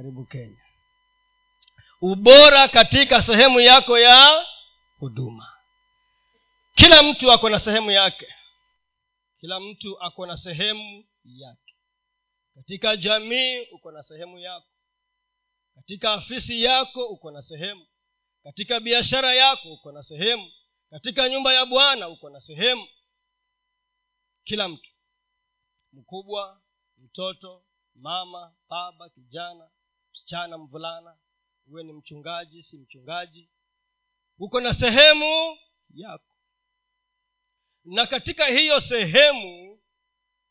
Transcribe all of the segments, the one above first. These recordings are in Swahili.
karibu kenya. Ubora katika sehemu yako ya huduma. Kila mtu ako na sehemu yake. Kila mtu ako na sehemu yake. Katika jamii uko na sehemu yako. Katika afisi yako uko na sehemu. Katika biashara yako uko na sehemu. Katika nyumba ya bwana uko na sehemu. Kila mtu. Mkubwa mtoto mama baba kijana msichana mvulana uwe ni mchungaji si mchungaji uko na sehemu yako. Na katika hiyo sehemu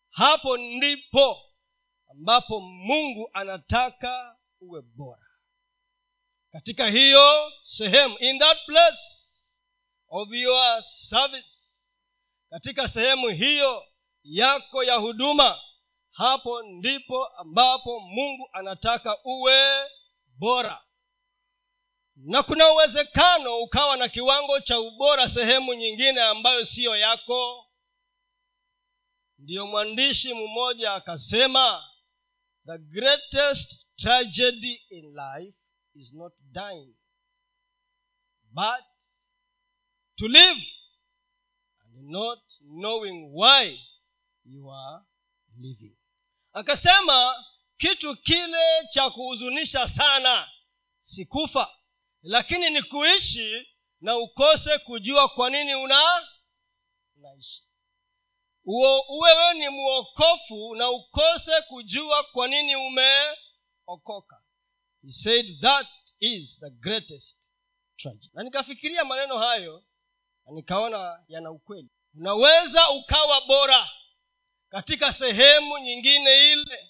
hapo ndipo ambapo mungu anataka uwe bora. Katika hiyo sehemu in that place of your service katika sehemu hiyo yako ya huduma hapo ndipo ambapo mungu anataka uwe bora. Na kuna uwezekano ukawa na kiwango cha ubora sehemu nyingine ambayo siyo yako. Ndiyo mwandishi mmoja akasema the greatest tragedy in life is not dying but to live and not knowing why you are living akasema kitu kile cha kuhuzunisha sana sikufa lakini ni kuishi na ukose kujua kwa nini una unaishi. Uwewe ni mwokofu na ukose kujua kwa nini umeokoka. He said that is the greatest tragedy. Na nikafikiria maneno hayo na nikaona yana ukweli. Unaweza ukawa bora katika sehemu nyingine ile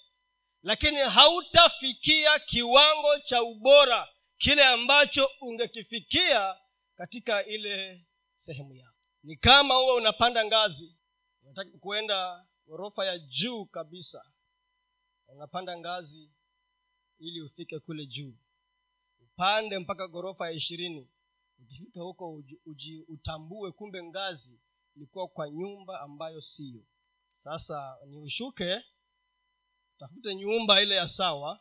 lakini hautafikia kiwango cha ubora kile ambacho ungekifikia katika ile sehemu yako. Ni kama huwa unapanda ngazi unataka kuenda ghorofa ya juu kabisa unapanda ngazi ili ufike kule juu upande mpaka ghorofa ya ishirini. Ukifika huko uji, uji utambue kumbe ngazi ilikuwa kwa nyumba ambayo siyo sasa ni ushuke utafute nyumba ile ya sawa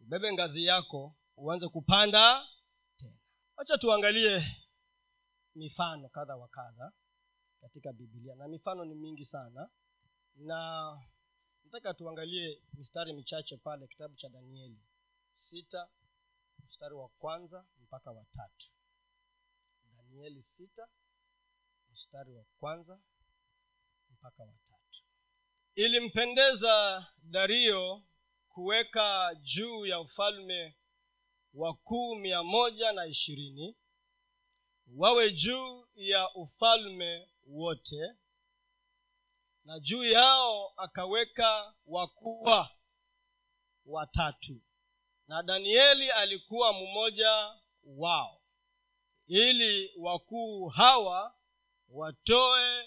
ubebe ngazi yako uanze kupanda tena. Wacha tuangalie mifano kadha wa kadha katika biblia na mifano ni mingi sana. Na nataka tuangalie mistari michache pale kitabu cha danieli sita mstari wa kwanza mpaka wa tatu. Danieli sita mstari wa kwanza mpaka wa tatu ilimpendeza dario kuweka juu ya ufalme wakuu mia moja na ishirini wawe juu ya ufalme wote na juu yao akaweka wakuwa watatu. Na danieli alikuwa mmoja wao ili wakuu hawa watoe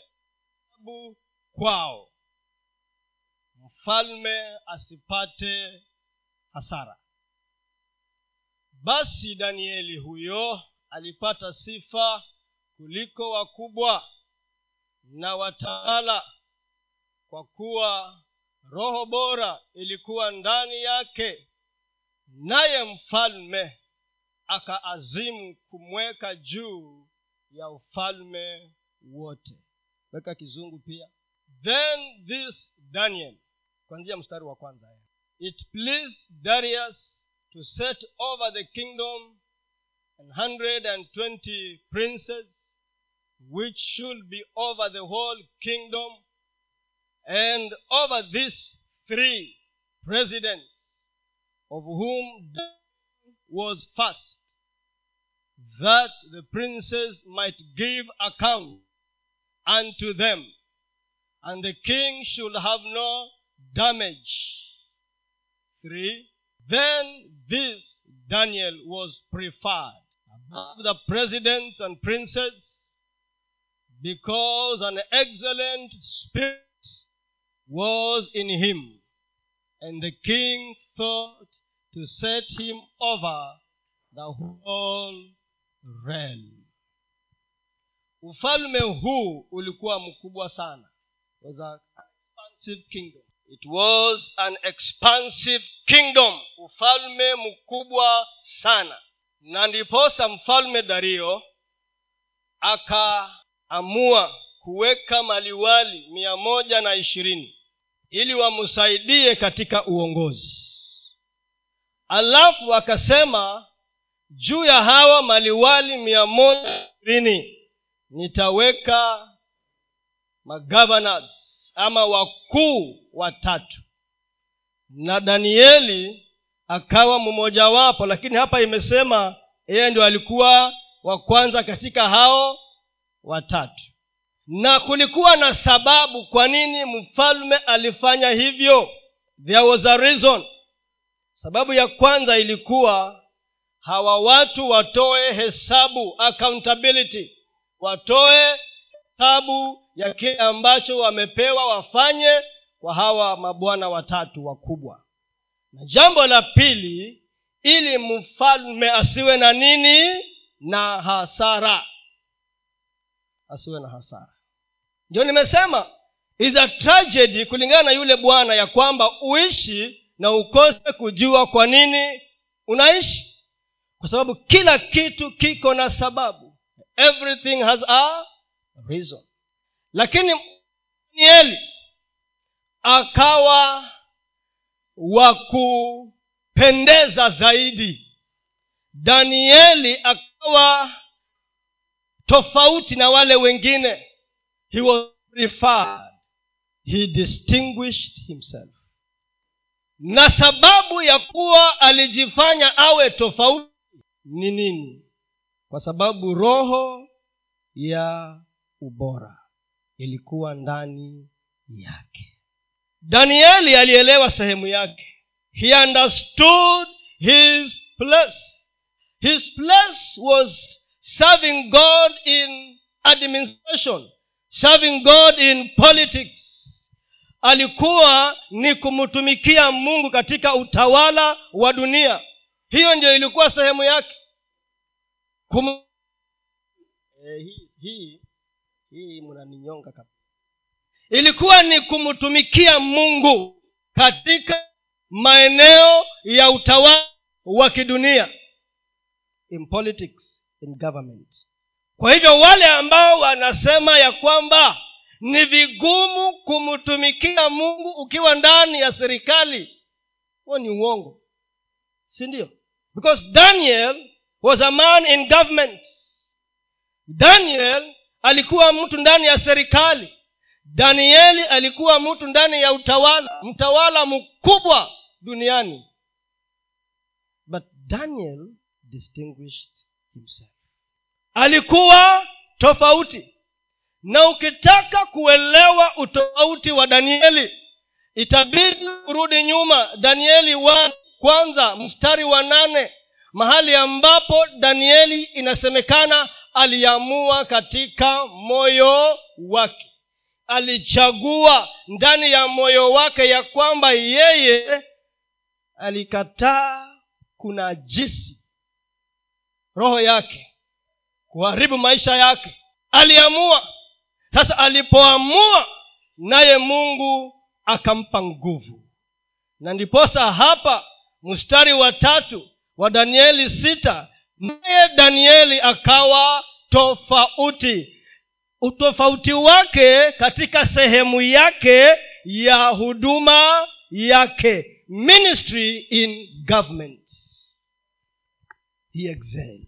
abu kwao mfalme asipate hasara. Basi danieli huyo alipata sifa kuliko wakubwa na watawala kwa kuwa roho bora ilikuwa ndani yake naye mfalme akaazimu kumweka juu ya ufalme wote. Weka kizungu pia. Then this daniel kwanzia mstari wa kwanza it pleased darius to set over the kingdom an hundred and twenty princes which should be over the whole kingdom and over these three presidents of whom was first that the princes might give account unto them and the king should have no damage. Three, then this Daniel was preferred above the presidents and princes because an excellent spirit was in him, and the king thought to set him over the whole realm. ufalme huu ulikuwa mkubwa sana was an expansive kingdom it was an expansive kingdom ufalme mkubwa sana. Na ndiposa mfalme dario akaamua kuweka maliwali mia moja na ishirini ili wamsaidie katika uongozi. Alafu akasema juu ya hawa maliwali mia moja ishirini nitaweka magavanas ama wakuu watatu. Na danieli akawa mmojawapo lakini hapa imesema yeye ndio alikuwa wa kwanza katika hao watatu. Na kulikuwa na sababu kwa nini mfalme alifanya hivyo there was a reason. Sababu ya kwanza ilikuwa hawa watu watoe hesabu accountability watoe hesabu ya kile ambacho wamepewa wafanye kwa hawa mabwana watatu wakubwa. Na jambo la pili ili mfalme asiwe na nini? Na hasara. Asiwe na hasara. Ndio nimesema is a tragedy kulingana na yule bwana ya kwamba uishi na ukose kujua kwa nini unaishi. Kwa sababu kila kitu kiko na sababu. Everything has a reason lakini danieli akawa wa kupendeza zaidi. Danieli akawa tofauti na wale wengine. He was preferred he distinguished himself. Na sababu ya kuwa alijifanya awe tofauti ni nini? Kwa sababu roho ya ubora ilikuwa ndani yake. Danieli alielewa sehemu yake. He understood his place. His place was serving god in administration serving god in politics. Alikuwa ni kumtumikia mungu katika utawala wa dunia. Hiyo ndio ilikuwa sehemu yake. Kum... eh, hii hii hii mnaninyonga ilikuwa ni kumtumikia mungu katika maeneo ya utawala wa kidunia in politics in government. Kwa hivyo wale ambao wanasema ya kwamba ni vigumu kumtumikia mungu ukiwa ndani ya serikali huo ni uongo si ndio? Because daniel was a man in government. Daniel alikuwa mtu ndani ya serikali. Danieli alikuwa mtu ndani ya utawala mtawala mkubwa duniani. But daniel distinguished himself. Alikuwa tofauti. Na ukitaka kuelewa utofauti wa danieli itabidi kurudi nyuma. Danieli wa kwanza mstari wa nane mahali ambapo danieli inasemekana aliamua katika moyo wake. Alichagua ndani ya moyo wake ya kwamba yeye alikataa kuna jisi roho yake kuharibu maisha yake. Aliamua. Sasa alipoamua naye mungu akampa nguvu. Na ndiposa hapa mstari wa tatu wa danieli sita naye danieli akawa tofauti. Utofauti wake katika sehemu yake ya huduma yake ministry in government. He excelled.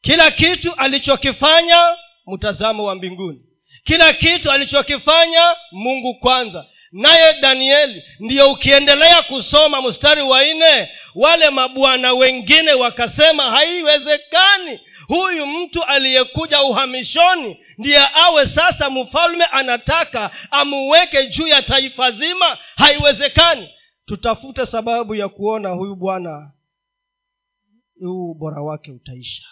Kila kitu alichokifanya mtazamo wa mbinguni. Kila kitu alichokifanya mungu kwanza naye danieli ndiyo ukiendelea kusoma mstari wa nne wale mabwana wengine wakasema haiwezekani huyu mtu aliyekuja uhamishoni ndiye awe sasa mfalme anataka amuweke juu ya taifa zima? Haiwezekani. Tutafute sababu ya kuona huyu bwana huu ubora wake utaisha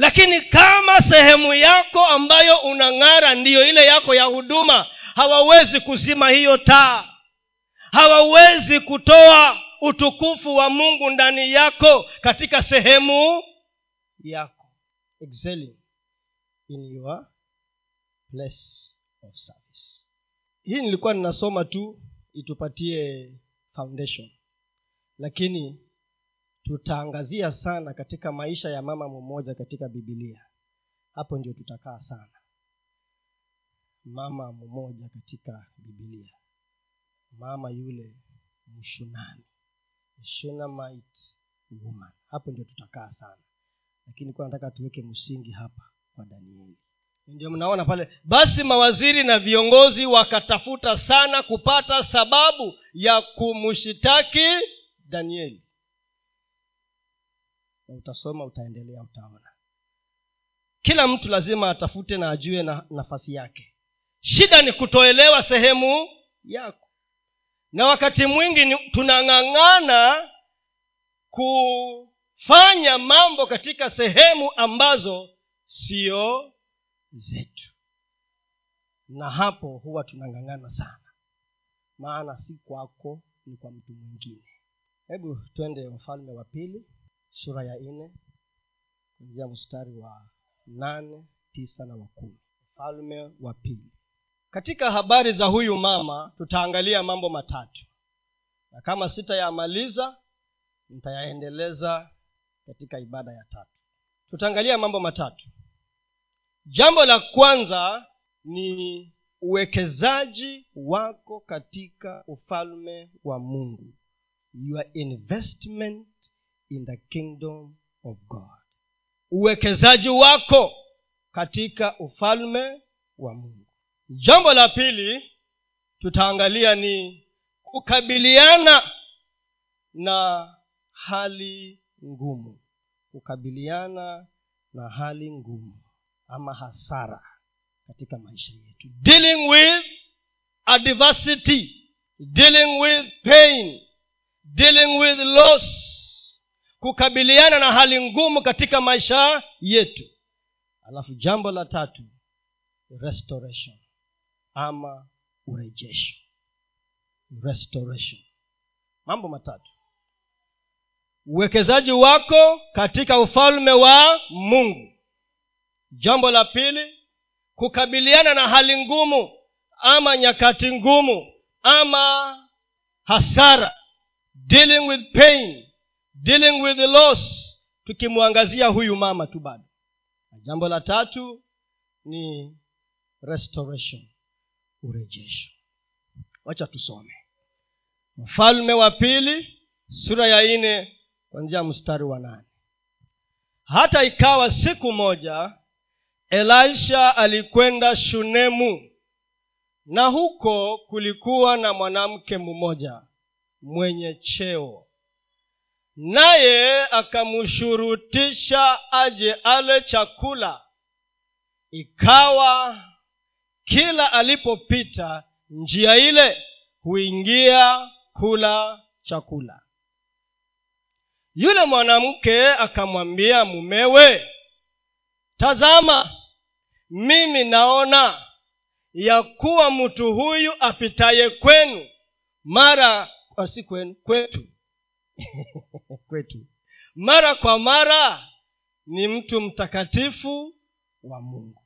lakini kama sehemu yako ambayo unang'ara ndiyo ile yako ya huduma hawawezi kuzima hiyo taa. Hawawezi kutoa utukufu wa mungu ndani yako katika sehemu yako. In your place of service. Hii nilikuwa ninasoma tu itupatie foundation. Lakini tutaangazia sana katika maisha ya mama mmoja katika bibilia hapo ndio tutakaa sana. Mama mmoja katika bibilia mama yule mshunani shunamite woman. Hapo ndio tutakaa sana. Lakini kuwa nataka tuweke msingi hapa kwa danieli. Ndio mnaona pale basi mawaziri na viongozi wakatafuta sana kupata sababu ya kumshitaki danieli na utasoma utaendelea utaona. Kila mtu lazima atafute na ajue na nafasi yake. Shida ni kutoelewa sehemu yako. Na wakati mwingi tunang'ang'ana kufanya mambo katika sehemu ambazo sio zetu. Na hapo huwa tunang'ang'ana sana. Maana si kwako ni kwa mtu mwingine. Hebu twende mfalme wa pili sura ya nne kuanzia mstari wa nane tisa na wa mfalme wa pili. Katika habari za huyu mama tutaangalia mambo matatu. Na kama sitayamaliza nitayaendeleza katika ibada ya tatu. Tutaangalia mambo matatu. Jambo la kwanza ni uwekezaji wako katika ufalme wa mungu. Your investment in the kingdom of god. Uwekezaji wako katika ufalme wa mungu. Jambo la pili tutaangalia ni kukabiliana na hali ngumu. Kukabiliana na hali ngumu ama hasara katika maisha yetu. Dealing with adversity dealing with pain dealing with loss kukabiliana na hali ngumu katika maisha yetu. Alafu jambo la tatu restoration ama urejesho. Restoration. Mambo matatu. Uwekezaji wako katika ufalme wa mungu. Jambo la pili kukabiliana na hali ngumu ama nyakati ngumu ama hasara. Dealing with pain dealing with the loss tukimwangazia huyu mama tu bado. Jambo la tatu ni restoration urejesho. Wacha tusome. Mfalme wa pili sura ya nne kwanzia mstari wa nane. Hata ikawa siku moja elisha alikwenda shunemu na huko kulikuwa na mwanamke mmoja mwenye cheo naye akamshurutisha aje ale chakula. Ikawa kila alipopita njia ile huingia kula chakula. Yule mwanamke akamwambia mumewe tazama mimi naona ya kuwa mtu huyu apitaye kwenu mara si kwenu kwetu kwetu. Mara kwa mara ni mtu mtakatifu wa mungu.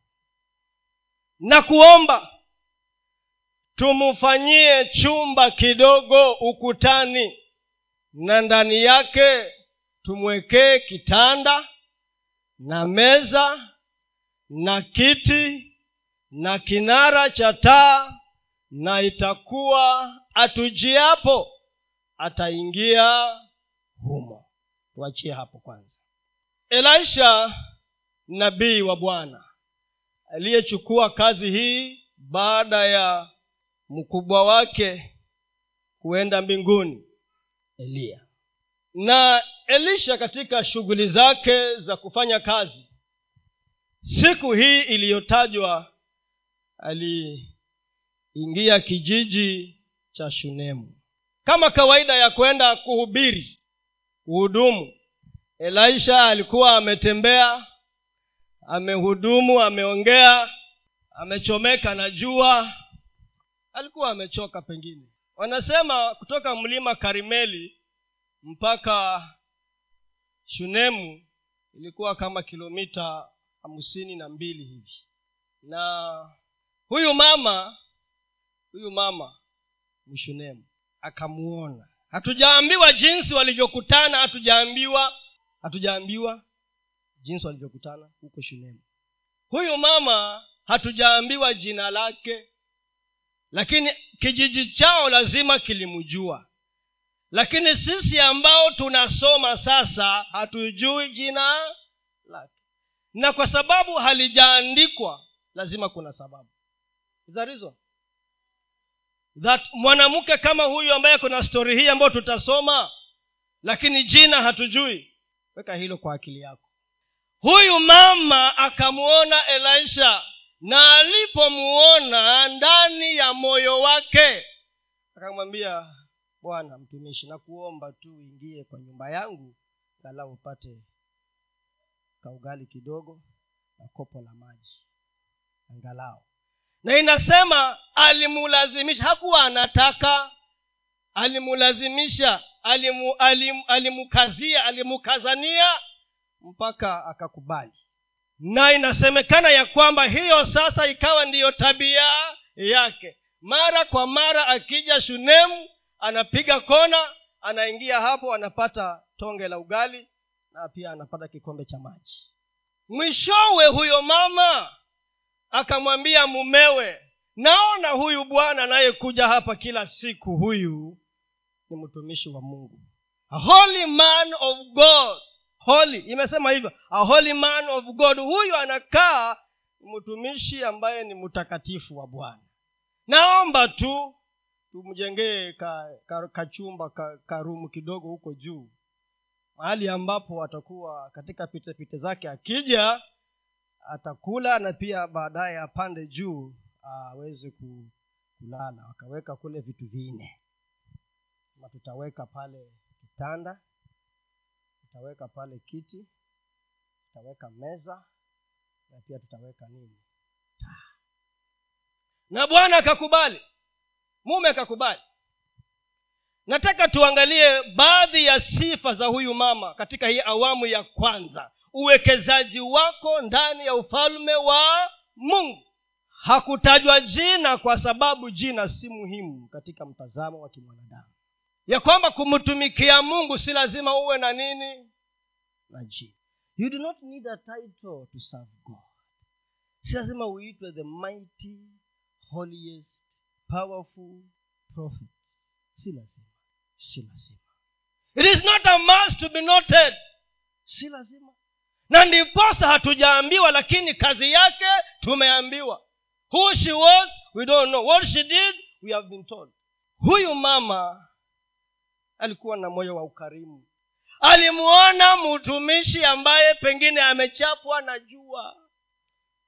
Na kuomba tumfanyie chumba kidogo ukutani na ndani yake tumwekee kitanda na meza na kiti na kinara cha taa na itakuwa atujiapo ataingia humo. Tuachie hapo kwanza. Elisha nabii wa bwana aliyechukua kazi hii baada ya mkubwa wake kuenda mbinguni. Eliya na elisha katika shughuli zake za kufanya kazi siku hii iliyotajwa aliingia kijiji cha shunemu. Kama kawaida ya kwenda kuhubiri kuhudumu. Elisha alikuwa ametembea amehudumu ameongea amechomeka na jua. Alikuwa amechoka pengine. Wanasema kutoka mlima karimeli mpaka shunemu ilikuwa kama kilomita hamsini na mbili hivi. Na huyu mama huyu mama mshunemu akamuona hatujaambiwa jinsi walivyokutana hatujaambiwa hatujaambiwa jinsi walivyokutana huko shunemu huyu mama hatujaambiwa jina lake lakini kijiji chao lazima kilimjua. Lakini sisi ambao tunasoma sasa hatujui jina lake. Na kwa sababu halijaandikwa lazima kuna sababu. Is that mwanamke kama huyu ambaye kuna stori hii ambayo tutasoma lakini jina hatujui. Weka hilo kwa akili yako. Huyu mama akamwona elisha na alipomuona ndani ya moyo wake akamwambia bwana mtumishi na kuomba tu uingie kwa nyumba yangu galau upate kaugali kidogo na kopo la maji. Angalau na inasema alimulazimisha hakuwa anataka. Alimulazimisha alimu, alim, alimukazia alimukazania mpaka akakubali. Na inasemekana ya kwamba hiyo sasa ikawa ndiyo tabia yake. Mara kwa mara akija shunemu anapiga kona anaingia hapo anapata tonge la ugali na pia anapata kikombe cha maji. Mwishowe huyo mama akamwambia mumewe naona huyu bwana anayekuja hapa kila siku huyu ni mtumishi wa mungu. A holy man of god. Holy imesema hivyo. A holy man of god huyu anakaa mtumishi ambaye ni mtakatifu wa bwana. Naomba tu tumjengee kachumba ka, ka, karumu kidogo huko juu. Mahali ambapo atakuwa katika pitepite zake akija atakula na pia baadaye apande juu aweze kulala. Wakaweka kule vitu vinne. Ma tutaweka pale kitanda tutaweka pale kiti tutaweka meza na pia tutaweka nini? Taa. Na bwana akakubali. Mume akakubali. Nataka tuangalie baadhi ya sifa za huyu mama katika hii awamu ya kwanza uwekezaji wako ndani ya ufalme wa mungu. Hakutajwa jina kwa sababu jina si muhimu katika mtazamo wa kimwanadamu. Ya kwamba kumtumikia mungu si lazima uwe na nini? Na jina. You do not need a title to serve god. Si lazima uitwe the mighty holiest powerful prophet. Si lazima. Si lazima. It is not a must to be noted. Si lazima na ndiposa hatujaambiwa lakini kazi yake tumeambiwa. Who she was we don't know. What she did we have been told. Huyu mama alikuwa na moyo wa ukarimu. Alimuona mtumishi ambaye pengine amechapwa na jua.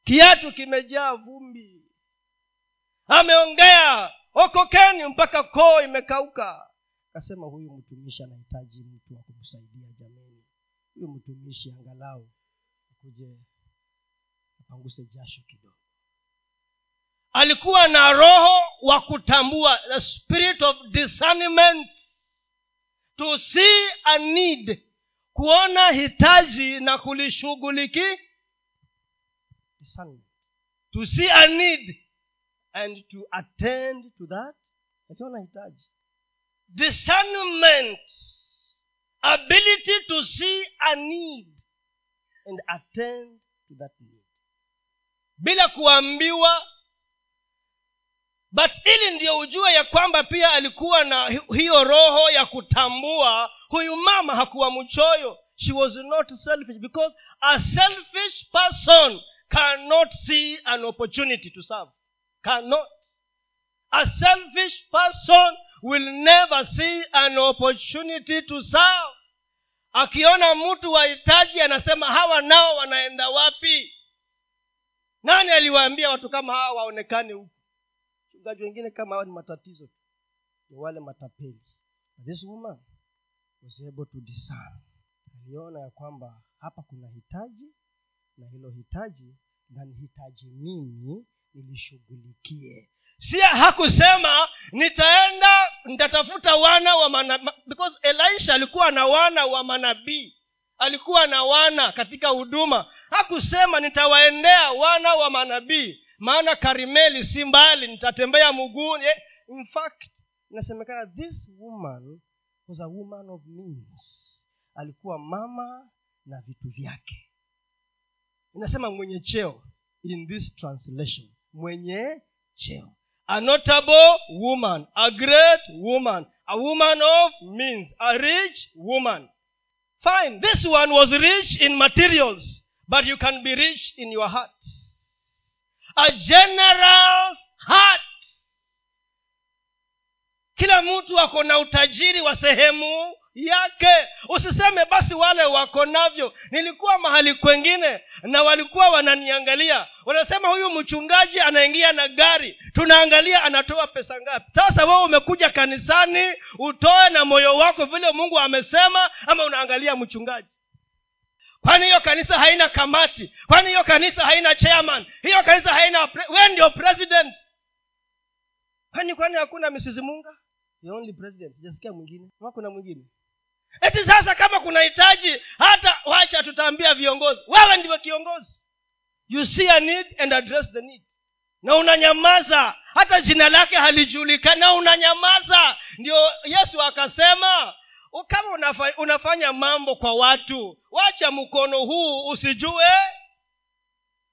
Kiatu kimejaa vumbi. Ameongea okokeni mpaka koo imekauka. Akasema huyu mtumishi anahitaji mtu wa kumsaidia huyu mtumishi angalau akuje apanguse jasho kidogo. Alikuwa na roho wa kutambua the spirit of discernment. To see a need kuona hitaji na kulishughuliki to see a need and to attend to that akiona hitaji. Discernment ability to see a need and attend to that need. Bila kuambiwa but ili ndiyo ujue ya kwamba pia alikuwa na hiyo roho ya kutambua huyu mama hakuwa mchoyo. She was not selfish because a selfish person cannot see an opportunity to serve. Cannot. A selfish person will never see an opportunity to serve akiona mtu wahitaji anasema hawa nao wanaenda wapi? Nani aliwaambia watu kama hawa waonekane huku? Wachungaji wengine kama hawa ni matatizo ni wale matapeli. This woman. Was able to discern. Aliona ya kwamba hapa kuna hitaji na hilo hitaji nanihitaji mimi nilishughulikie si hakusema nitaenda nitatafuta wana wa because elisha alikuwa na wana wa manabii. Alikuwa na wana katika huduma. Hakusema nitawaendea wana wa manabii. Maana karimeli si mbali nitatembea muguni Eh, in fact inasemekana this woman was a woman of means. Alikuwa mama na vitu vyake. Inasema mwenye cheo in this translation mwenye cheo a notable woman a great woman. A woman of means a rich woman. Fine this one was rich in materials but you can be rich in your heart. A generous heart. Kila mtu ako na utajiri wa sehemu yake. Usiseme basi wale wako navyo. Nilikuwa mahali kwengine na walikuwa wananiangalia. Wanasema huyu mchungaji anaingia na gari. Tunaangalia anatoa pesa ngapi. Sasa wewe umekuja kanisani utoe na moyo wako vile mungu amesema ama unaangalia mchungaji? Kwani hiyo kanisa haina kamati? Kwani hiyo kanisa haina chairman? Hiyo kanisa haina pre- we ndio president. Kwani kwani hakuna mrs the only president. Sijasikia mwingine. Kuna mwingine eti sasa kama kuna hitaji hata wacha tutaambia viongozi. Wewe ndivyo kiongozi. You see a need and address the need. Na unanyamaza. Hata jina lake halijulikani. Na unanyamaza. Ndio yesu akasema kama unafa, unafanya mambo kwa watu wacha mkono huu usijue.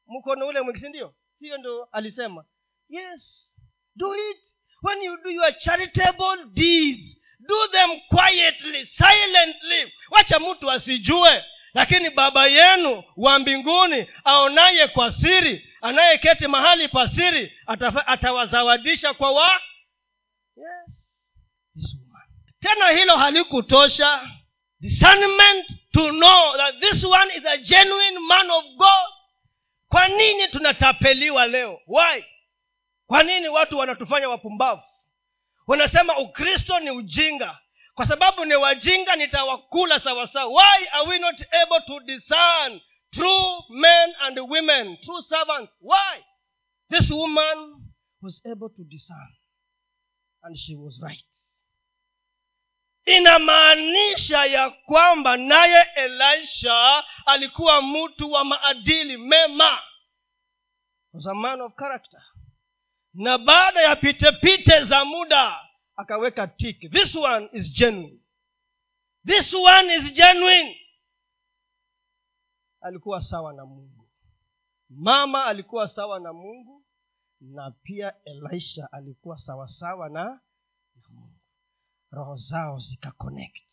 Mkono ule mwingi sindio hiyo ndo alisema. Yes. Do it. When you do your charitable deeds do them quietly silently. Wacha mtu asijue lakini baba yenu wa mbinguni aonaye kwa siri anayeketi mahali pa siri atawazawadisha kwa wa? Yes. Tena hilo halikutosha. Discernment to know that this one is a genuine man of god. Kwa nini tunatapeliwa leo? Why? Kwa nini watu wanatufanya wapumbavu wanasema ukristo ni ujinga. Kwa sababu ni wajinga nitawakula sawasawa why are we not able to discern true men and women true servants? Why? This woman was able to discern and she was right. Inamaanisha ya kwamba naye elisha alikuwa mtu wa maadili mema. Was a man of character na baada ya pitepite za muda akaweka tiki this one is genuine. This one is genuine. Alikuwa sawa na mungu. Mama alikuwa sawa na mungu na pia elisha alikuwa sawasawa na na mungu. Roho zao zikaconnect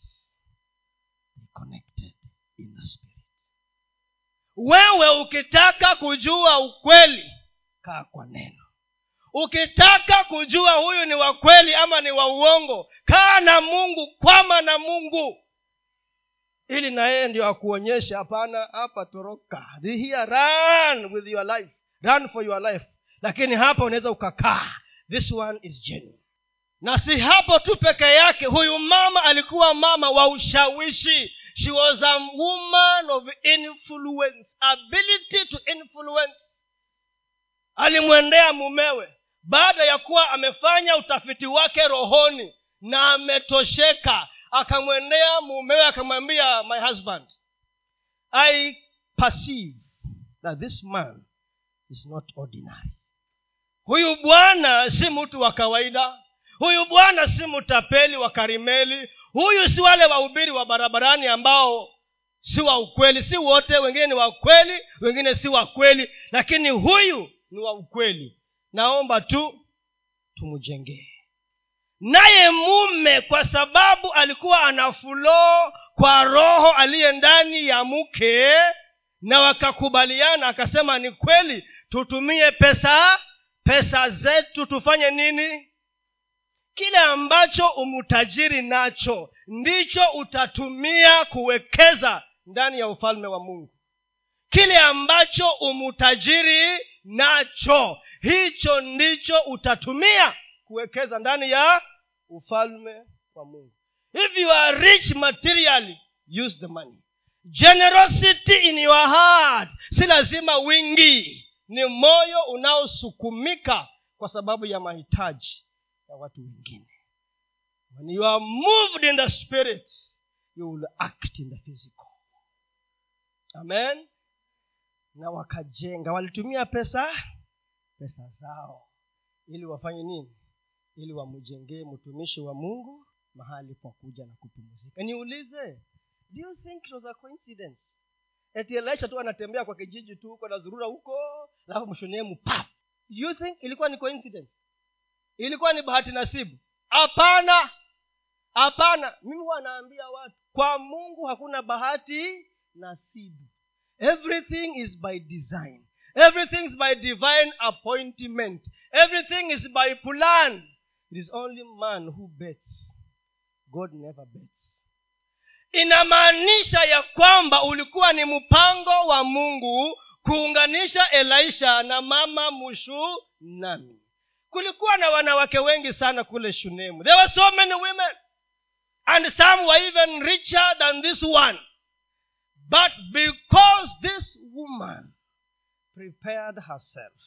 connected in the spirit. Wewe ukitaka kujua ukweli kaa kwa neno ukitaka kujua huyu ni wa kweli ama ni wa uongo kaa na mungu kwama na mungu. Ili na yeye ndio akuonyeshe hapana hapa toroka. Here run with your life. Run for your life. Lakini hapa unaweza ukakaa. This one is genuine. Na si hapo tu peke yake huyu mama alikuwa mama wa ushawishi. She was a woman of influence ability to influence. Alimwendea mumewe baada ya kuwa amefanya utafiti wake rohoni na ametosheka akamwendea mumewe akamwambia my husband i perceive that this man is not ordinary. Huyu bwana si mtu wa kawaida. Huyu bwana si mtapeli wa karimeli. Huyu si wale wahubiri wa barabarani ambao si wa ukweli. Si wote wengine ni wa kweli wengine si wa kweli lakini huyu ni wa ukweli naomba tu tumjengee naye mume kwa sababu alikuwa ana fuloo kwa roho aliye ndani ya mke na wakakubaliana akasema ni kweli tutumie pesa pesa zetu tufanye nini? Kile ambacho umutajiri nacho ndicho utatumia kuwekeza ndani ya ufalme wa mungu. Kile ambacho umutajiri nacho hicho ndicho utatumia kuwekeza ndani ya ufalme wa mungu. If you are rich materially use the money. Generosity in your heart si lazima wingi. Ni moyo unaosukumika kwa sababu ya mahitaji ya watu wengine. When you are moved in the spirit you will act in the physical. Amen. Na wakajenga. Walitumia pesa pesa zao. Ili wafanye nini? Ili wamjengee mtumishi wa mungu mahali pa kuja na kupumzika. Niulize do you think it was a coincidence? Eti elisha tu anatembea kwa kijiji tu huko nazurura huko alafu mshonemu pap! Do you think ilikuwa ni coincidence? Ilikuwa ni bahati nasibu? Hapana! Hapana! Mimi huwa naambia watu kwa mungu hakuna bahati nasibu. Everything is by design everything is by divine appointment. Everything is by plan. It is only man who bets. God never bets. Inamaanisha ya kwamba ulikuwa ni mpango wa mungu kuunganisha elisha na mama mushu nami kulikuwa na wanawake wengi sana kule shunemu. There were so many women. And some were even richer than this one. But because this woman prepared herself.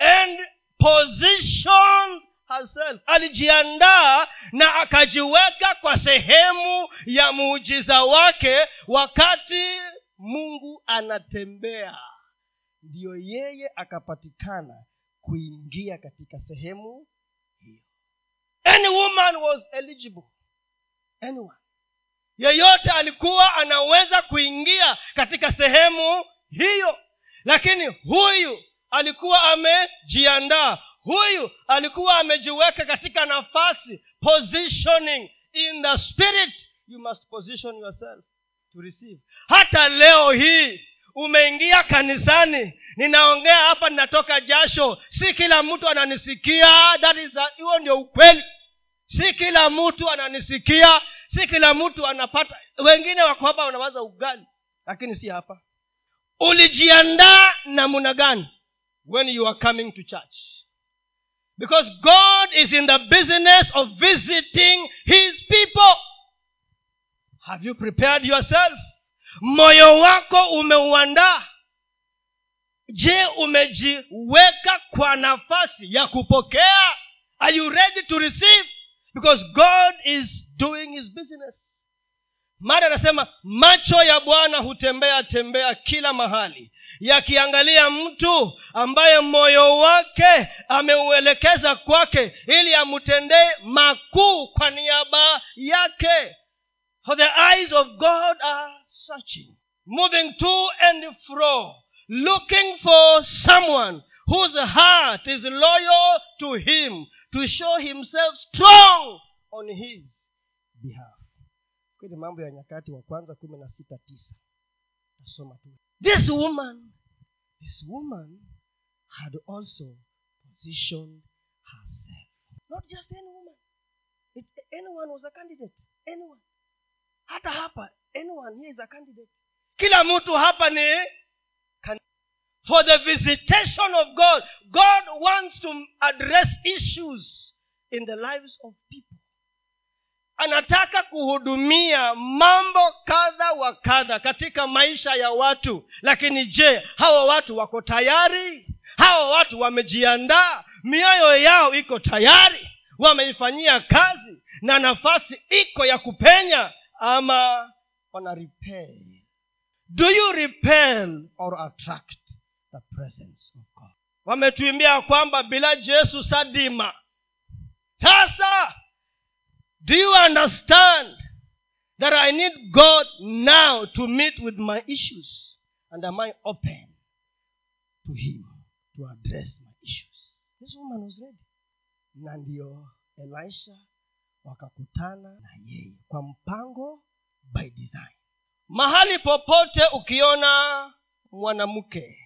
And positioned herself. Alijiandaa na akajiweka kwa sehemu ya muujiza wake wakati mungu anatembea. Ndiyo yeye akapatikana kuingia katika sehemu hiyo. Any woman was eligible. Anyone. Yeyote alikuwa anaweza kuingia katika sehemu hiyo lakini huyu alikuwa amejiandaa. Huyu alikuwa amejiweka katika nafasi positioning in the spirit. You must position yourself to receive. Hata leo hii umeingia kanisani. Ninaongea hapa ninatoka jasho. Si kila mtu ananisikia. That is hiyo ndio ukweli. Si kila mtu ananisikia. Si kila mtu anapata. Wengine wako hapa wanawaza ugali lakini si hapa ulijiandaa namuna gani? When you are coming to church. Because god is in the business of visiting his people. Have you prepared yourself? Moyo wako umeuandaa. Je umejiweka kwa nafasi ya kupokea? Are you ready to receive? Because god is doing his business mada anasema macho ya bwana hutembea tembea kila mahali. Yakiangalia mtu ambaye moyo wake ameuelekeza kwake ili amtendee makuu kwa niaba yake. For the eyes of god are searching moving to and fro looking for someone whose heart is loyal to him to show himself strong on his behalf kwenye mambo ya nyakati wa kwanza kumi na sita tisa. Nasoma tu. This woman this woman had also positioned herself. Not just any woman. It, anyone was a candidate. Anyone. Hata hapa anyone here is a candidate. Kila mtu hapa ni for the visitation of god. God wants to address issues in the lives of people anataka kuhudumia mambo kadha wa kadha katika maisha ya watu. Lakini je hawa watu wako tayari? Hawa watu wamejiandaa? Mioyo yao iko tayari? Wameifanyia kazi? Na nafasi iko ya kupenya? Ama wana do you repel or attract the presence of god? Wametuimbia kwamba bila jesu sadima. Sasa do you understand that i need god now to meet with my issues? And am i open to him to address my issues? This woman was ready. Na ndiyo elisha wakakutana na yeye kwa mpango by design. Mahali popote ukiona mwanamke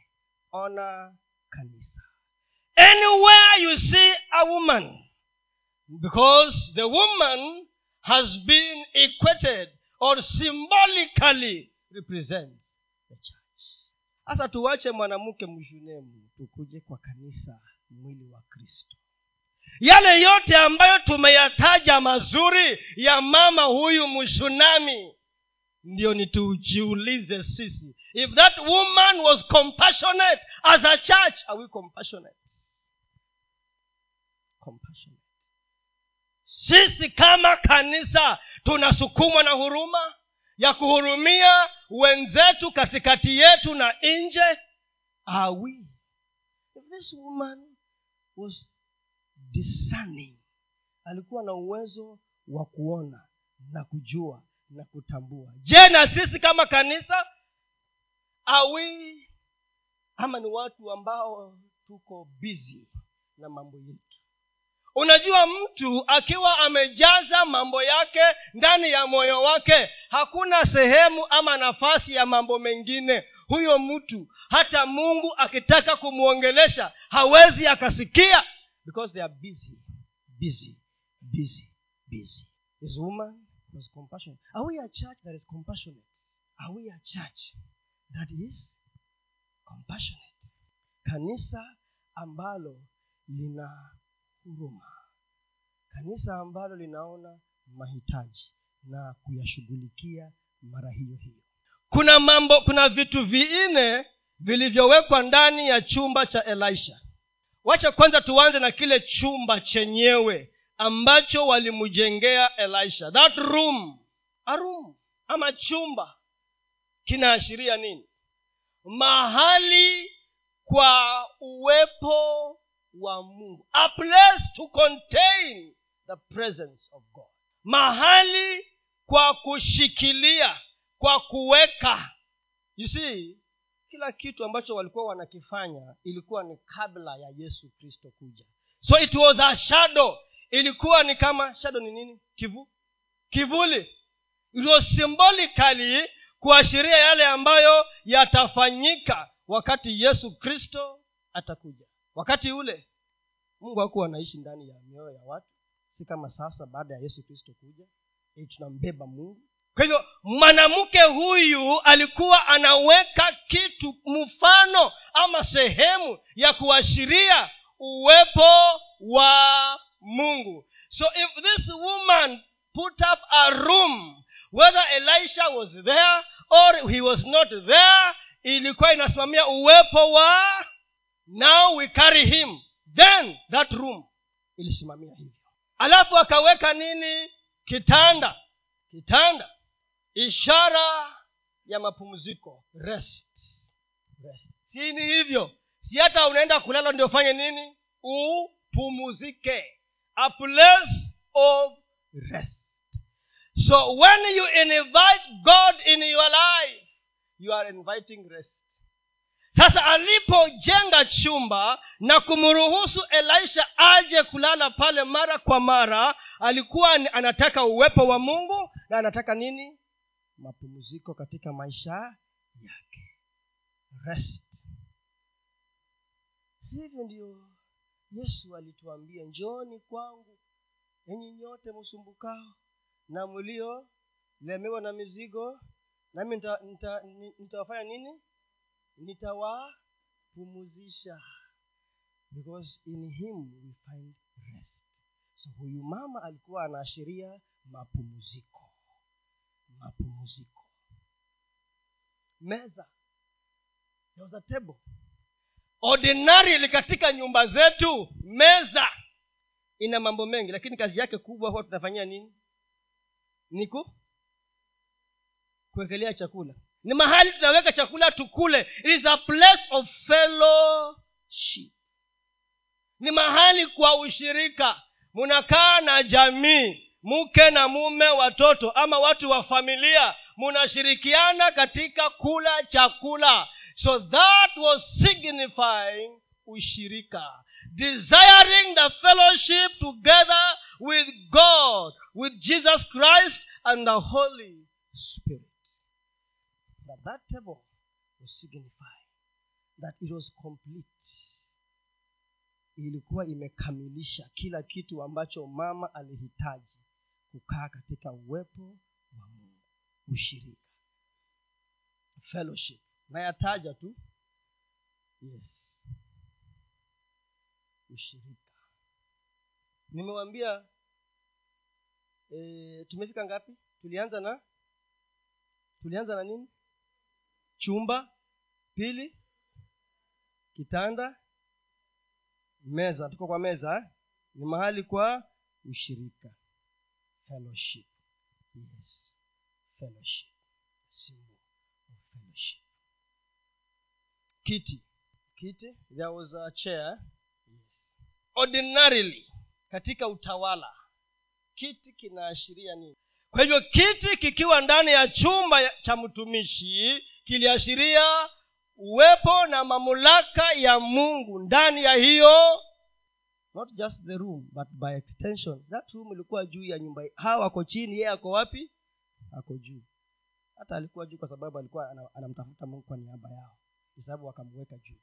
ona kanisa. Anywhere you see a woman because the woman has been equated or symbolically represents the church. Sasa tuwache mwanamke mshunemu tukuje kwa kanisa mwili wa kristo. Yale yote ambayo tumeyataja mazuri ya mama huyu mshunami ndio nitujiulize sisi. If that woman was compassionate as a church are we compassionate? Compassionate sisi kama kanisa tunasukumwa na huruma ya kuhurumia wenzetu katikati yetu na nje. Are this woman was discerning alikuwa na uwezo wa kuona na kujua na kutambua. Je na sisi kama kanisa awi ama ni watu ambao tuko bizi na mambo yetu unajua mtu akiwa amejaza mambo yake ndani ya moyo wake hakuna sehemu ama nafasi ya mambo mengine. Huyo mtu hata mungu akitaka kumwongelesha hawezi akasikia. Because they are busy busy busy busy. Is woman was compassionate. Are we a church that is compassionate? Are we a church that is compassionate? Kanisa ambalo lina huruma. Kanisa ambalo linaona mahitaji na kuyashughulikia mara hiyo hiyo. Kuna mambo kuna vitu vinne vilivyowekwa ndani ya chumba cha elisha. Wacha kwanza tuanze na kile chumba chenyewe ambacho walimjengea elisha. That room. A room ama chumba kinaashiria nini? Mahali kwa uwepo wa mungu. A place to contain the presence of god. Mahali kwa kushikilia kwa kuweka. You see kila kitu ambacho walikuwa wanakifanya ilikuwa ni kabla ya yesu kristo kuja. So it was a shadow. Ilikuwa ni kama shadow ni nini? Kivu kivuli. It was symbolically kuashiria yale ambayo yatafanyika wakati yesu kristo atakuja wakati ule mungu hakuwa anaishi ndani ya mioyo ya watu. Si kama sasa baada ya yesu kristo kuja e tunambeba mungu. Kwa hivyo mwanamke huyu alikuwa anaweka kitu mfano ama sehemu ya kuashiria uwepo wa mungu. So if this woman put up a room whether elisha was there or he was not there ilikuwa inasimamia uwepo wa now we carry him. Then that room ilisimamia hivyo. Alafu akaweka nini? Kitanda. Kitanda. Ishara ya mapumziko. Rest. Rest. Si hivyo. Si hata unaenda kulala ndio ufanye nini? Upumuzike a place of rest. So when you invite god in your life you are inviting rest sasa alipojenga chumba na kumruhusu elisha aje kulala pale mara kwa mara alikuwa anataka uwepo wa mungu na anataka nini? Mapumziko katika maisha yake. Rest. Sivyo ndio yesu alituambia njoni kwangu enyi nyote msumbukao na mlio lemewa na mizigo nami nitawafanya nita, nita nini nitawapumuzisha. Because in him we find rest. So huyu mama alikuwa anaashiria mapumziko mapumziko meza. There was table. Ordinarily katika nyumba zetu. Meza. Ina mambo mengi lakini kazi yake kubwa huwa tunafanyia nini? Niku kuwekelea chakula ni mahali tunaweka chakula tukule. It is a place of fellowship. Ni mahali kwa ushirika. Munakaa na jamii mke na mume watoto ama watu wa familia. Munashirikiana katika kula chakula. So that was signifying ushirika. Desiring the fellowship together with god with jesus christ and the holy spirit that that table was signifying that it was complete. Ilikuwa imekamilisha kila kitu ambacho mama alihitaji kukaa katika uwepo wa mungu ushirika fellowship. Nayataja tu yes ushirika. Nimewambia e, tumefika ngapi? Tulianza na tulianza na nini chumba pili kitanda meza. Tuko kwa meza eh? ni mahali kwa ushirika. Fellowship. Yes. Fellowship. Symbol of fellowship. Kiti. Kiti there was a chair. Yes. ordinarily katika utawala kiti kinaashiria nini? Kwa hivyo kiti kikiwa ndani ya chumba cha mtumishi kiliashiria uwepo na mamlaka ya mungu ndani ya hiyo not just the room but by extension. That room ilikuwa juu ya nyumba. Hawa ako chini yeye ako wapi? Ako juu. Hata alikuwa juu kwa sababu alikuwa anamtafuta mungu kwa niaba yao. Kwa sababu wakamweka juu.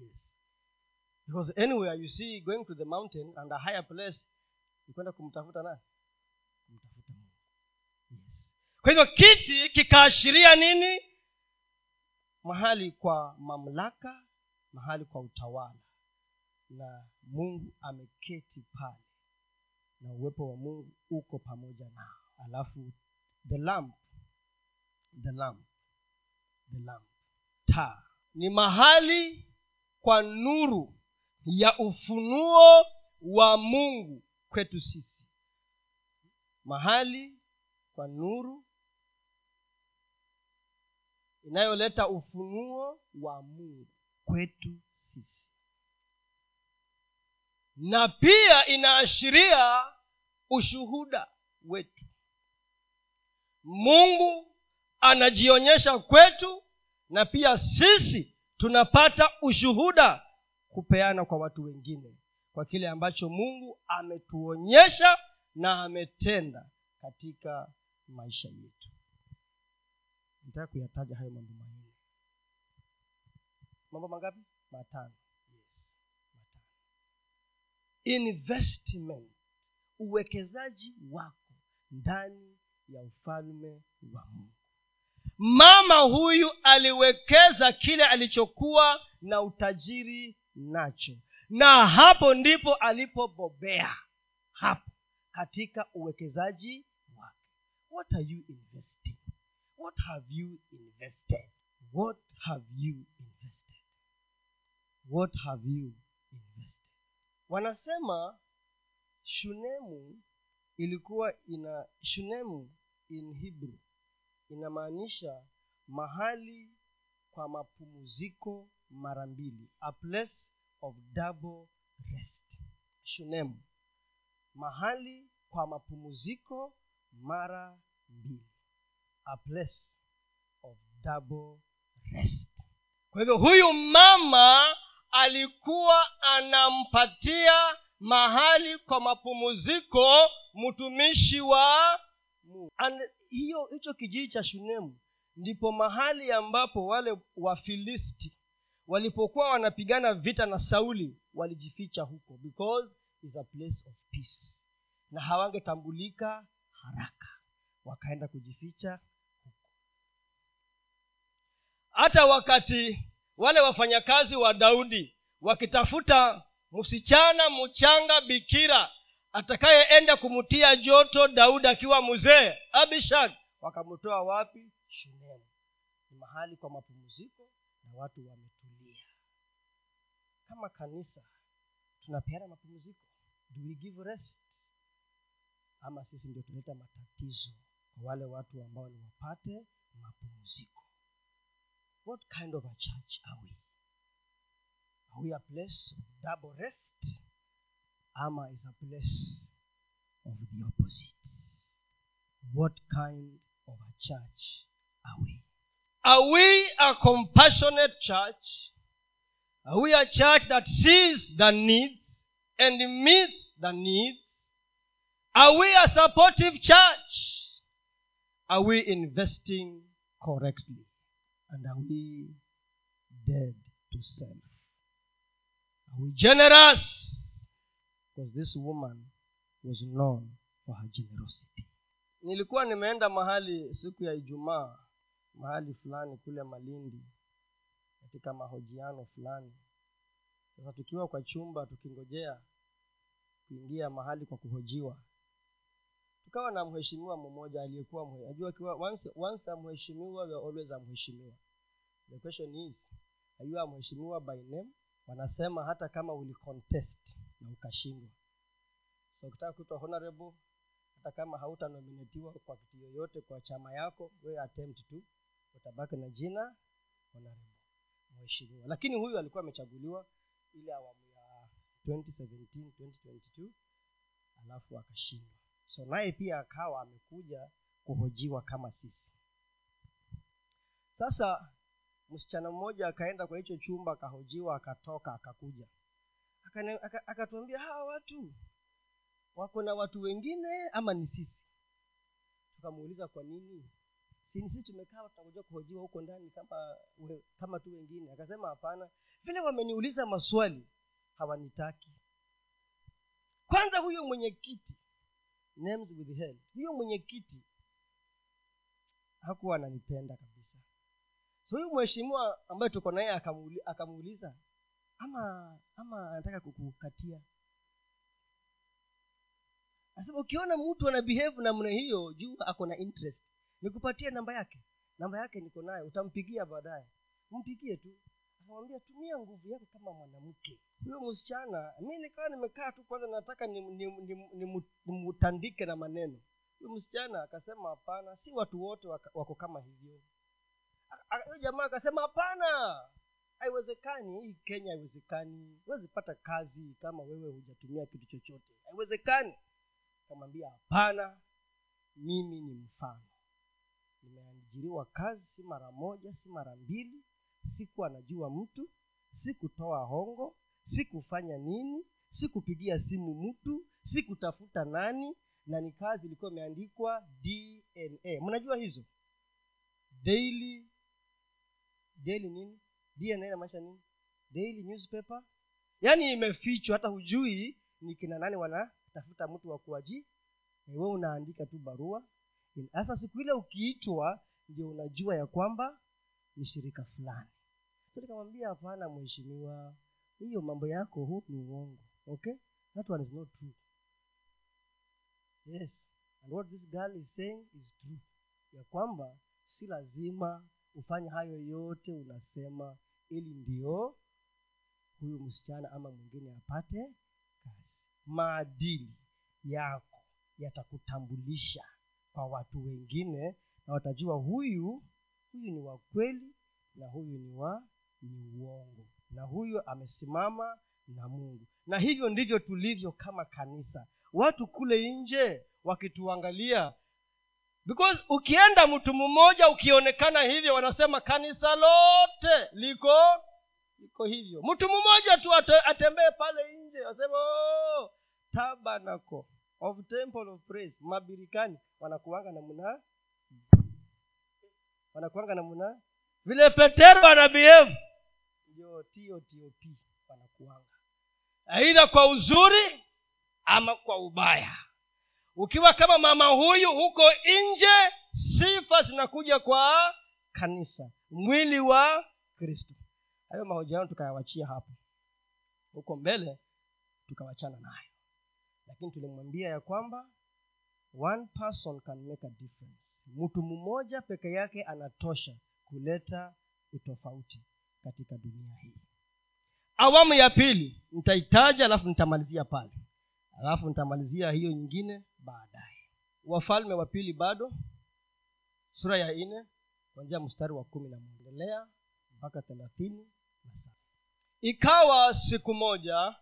Yes. Because anywhere you see going to the mountain and a higher place ni kumtafuta nani kwa hivyo kiti kikaashiria nini? Mahali kwa mamlaka mahali kwa utawala. Na mungu ameketi pale. Na uwepo wa mungu uko pamoja nao. Alafu the lamp the lamp the lamp. Taa. Ni mahali kwa nuru ya ufunuo wa mungu kwetu sisi. Mahali kwa nuru inayoleta ufunuo wa mungu kwetu sisi. Na pia inaashiria ushuhuda wetu. Mungu anajionyesha kwetu na pia sisi tunapata ushuhuda kupeana kwa watu wengine kwa kile ambacho mungu ametuonyesha na ametenda katika maisha yetu nitaka kuyataja hayo mambo manne. Mambo mangapi? Matano. Yes matano. Investment uwekezaji wako ndani ya ufalme wa mungu. Mama huyu aliwekeza kile alichokuwa na utajiri nacho. Na hapo ndipo alipobobea. Hapo katika uwekezaji wake. What are you investing what have you invested? What have you invested? What have you invested? Wanasema shunemu ilikuwa ina shunemu in hebrew inamaanisha mahali kwa mapumziko mara mbili a place of double rest. Shunemu mahali kwa mapumziko mara mbili a place of double rest. Kwa hivyo huyu mama alikuwa anampatia mahali kwa mapumziko mtumishi wa hiyo hicho kijiji cha shunemu ndipo mahali ambapo wale wafilisti walipokuwa wanapigana vita na sauli walijificha huko because is a place of peace. Na hawangetambulika haraka. Wakaenda kujificha hata wakati wale wafanyakazi wa daudi wakitafuta msichana mchanga bikira atakayeenda kumtia joto daudi akiwa mzee abishag wakamtoa wapi? Shunemu. Ni mahali kwa mapumziko na watu wametulia. Kama kanisa tunapeana mapumziko. Do we give rest? Ama sisi ndio tunaleta matatizo kwa wale watu ambao ni wapate mapumziko what kind of a church are we? Are we a place of double rest? Ama is a place of the opposite. What kind of a church are we? Are we a compassionate church? Are we a church that sees the needs and meets the needs? Are we a supportive church? Are we investing correctly and are we dead to self? Are we generous? Because this woman was known for her generosity. Nilikuwa nimeenda mahali siku ya ijumaa mahali fulani kule malindi katika mahojiano fulani. Sasa tukiwa kwa chumba tukingojea kuingia mahali kwa kuhojiwa tukawa na mheshimiwa mmoja aliyekuwa najua once, once amheshimiwa we always amheshimiwa the question is you amheshimiwa by name? Wanasema hata kama ulicontest na ukashindwa. So ukitaka kuitwa honorable hata kama hautanominatiwa kwa kitu yoyote kwa chama yako we attempt tu utabaki na jina honorable mheshimiwa. Lakini huyu alikuwa amechaguliwa ile awamu ya 2017 2022 alafu akashindwa so naye pia akawa amekuja kuhojiwa kama sisi. Sasa msichana mmoja akaenda kwa hicho chumba akahojiwa akatoka akakuja. Akatuambia hawa watu wako na watu wengine ama ni sisi? Tukamuuliza kwa nini? Sini sisi tumekaa tunakuja kuhojiwa huko ndani kama we, kama tu wengine. Akasema hapana vile wameniuliza maswali hawanitaki. Kwanza huyo mwenyekiti names withheld huyo mwenyekiti hakuwa ananipenda kabisa. So huyu mheshimiwa ambaye tuko naye akamuuli- akamuuliza ama ama anataka kukukatia? Asema ukiona mtu ana behave namna hiyo juu ako na interest. Nikupatie namba yake. Namba yake niko nayo. Utampigia baadaye. Mpigie tu akamwambia tumia nguvu yako kama mwanamke. Huyo msichana mi nikawa nimekaa tu kwanza nataka nimutandike ni, ni, ni, nimutandike na maneno. Huyo msichana akasema hapana si watu wote wako kama hivyo. Huyo jamaa akasema hapana haiwezekani hii kenya haiwezekani. Huwezi pata kazi kama wewe hujatumia kitu chochote. Haiwezekani. Akamwambia hapana mimi ni mfano. Nimeajiriwa kazi si mara moja si mara mbili siku anajua mtu sikutoa hongo sikufanya nini sikupigia simu mtu sikutafuta nani na ni kazi ilikuwa imeandikwa dna mnajua hizo? Daily daily nini? Dna inamaanisha nini? Daily newspaper. Yaani imefichwa hata hujui ni kina nani wanatafuta mtu wa kuaji we unaandika tu barua. Sasa siku ile ukiitwa ndio unajua ya kwamba ni shirika fulani so nikamwambia hapana mheshimiwa hiyo mambo yako huu ni uongo okay? That one is not true. Yes and what this girl is saying is true. Ya kwamba si lazima ufanye hayo yote unasema ili ndio huyu msichana ama mwingine apate kazi. Maadili yako yatakutambulisha kwa watu wengine na watajua huyu huyu ni wa kweli na huyu ni wa ni uongo. Na huyu amesimama na mungu. Na hivyo ndivyo tulivyo kama kanisa. Watu kule nje wakituangalia because ukienda mtu mmoja ukionekana hivyo wanasema kanisa lote liko liko hivyo. Mtu mmoja tu atembee pale nje wasema oh, tabernacle of temple of praise. Mabirikani wanakuanga namna wanakuanga namna vile petero anabehave ndio totop wanakuanga. Aidha kwa uzuri ama kwa ubaya. Ukiwa kama mama huyu huko nje sifa zinakuja kwa kanisa mwili wa kristo. Hayo mahojiano tukayawachia hapo. Huko mbele tukawachana nayo. Lakini tulimwambia ya kwamba one person can make a difference. Mtu mmoja peke yake anatosha kuleta utofauti katika dunia hii. Awamu ya pili nitaitaja alafu nitamalizia pale. Alafu nitamalizia hiyo nyingine baadaye. Wafalme wa pili bado sura ya nne kuanzia mstari wa kumi na mwendelea mpaka thelathini na saba. Ikawa siku moja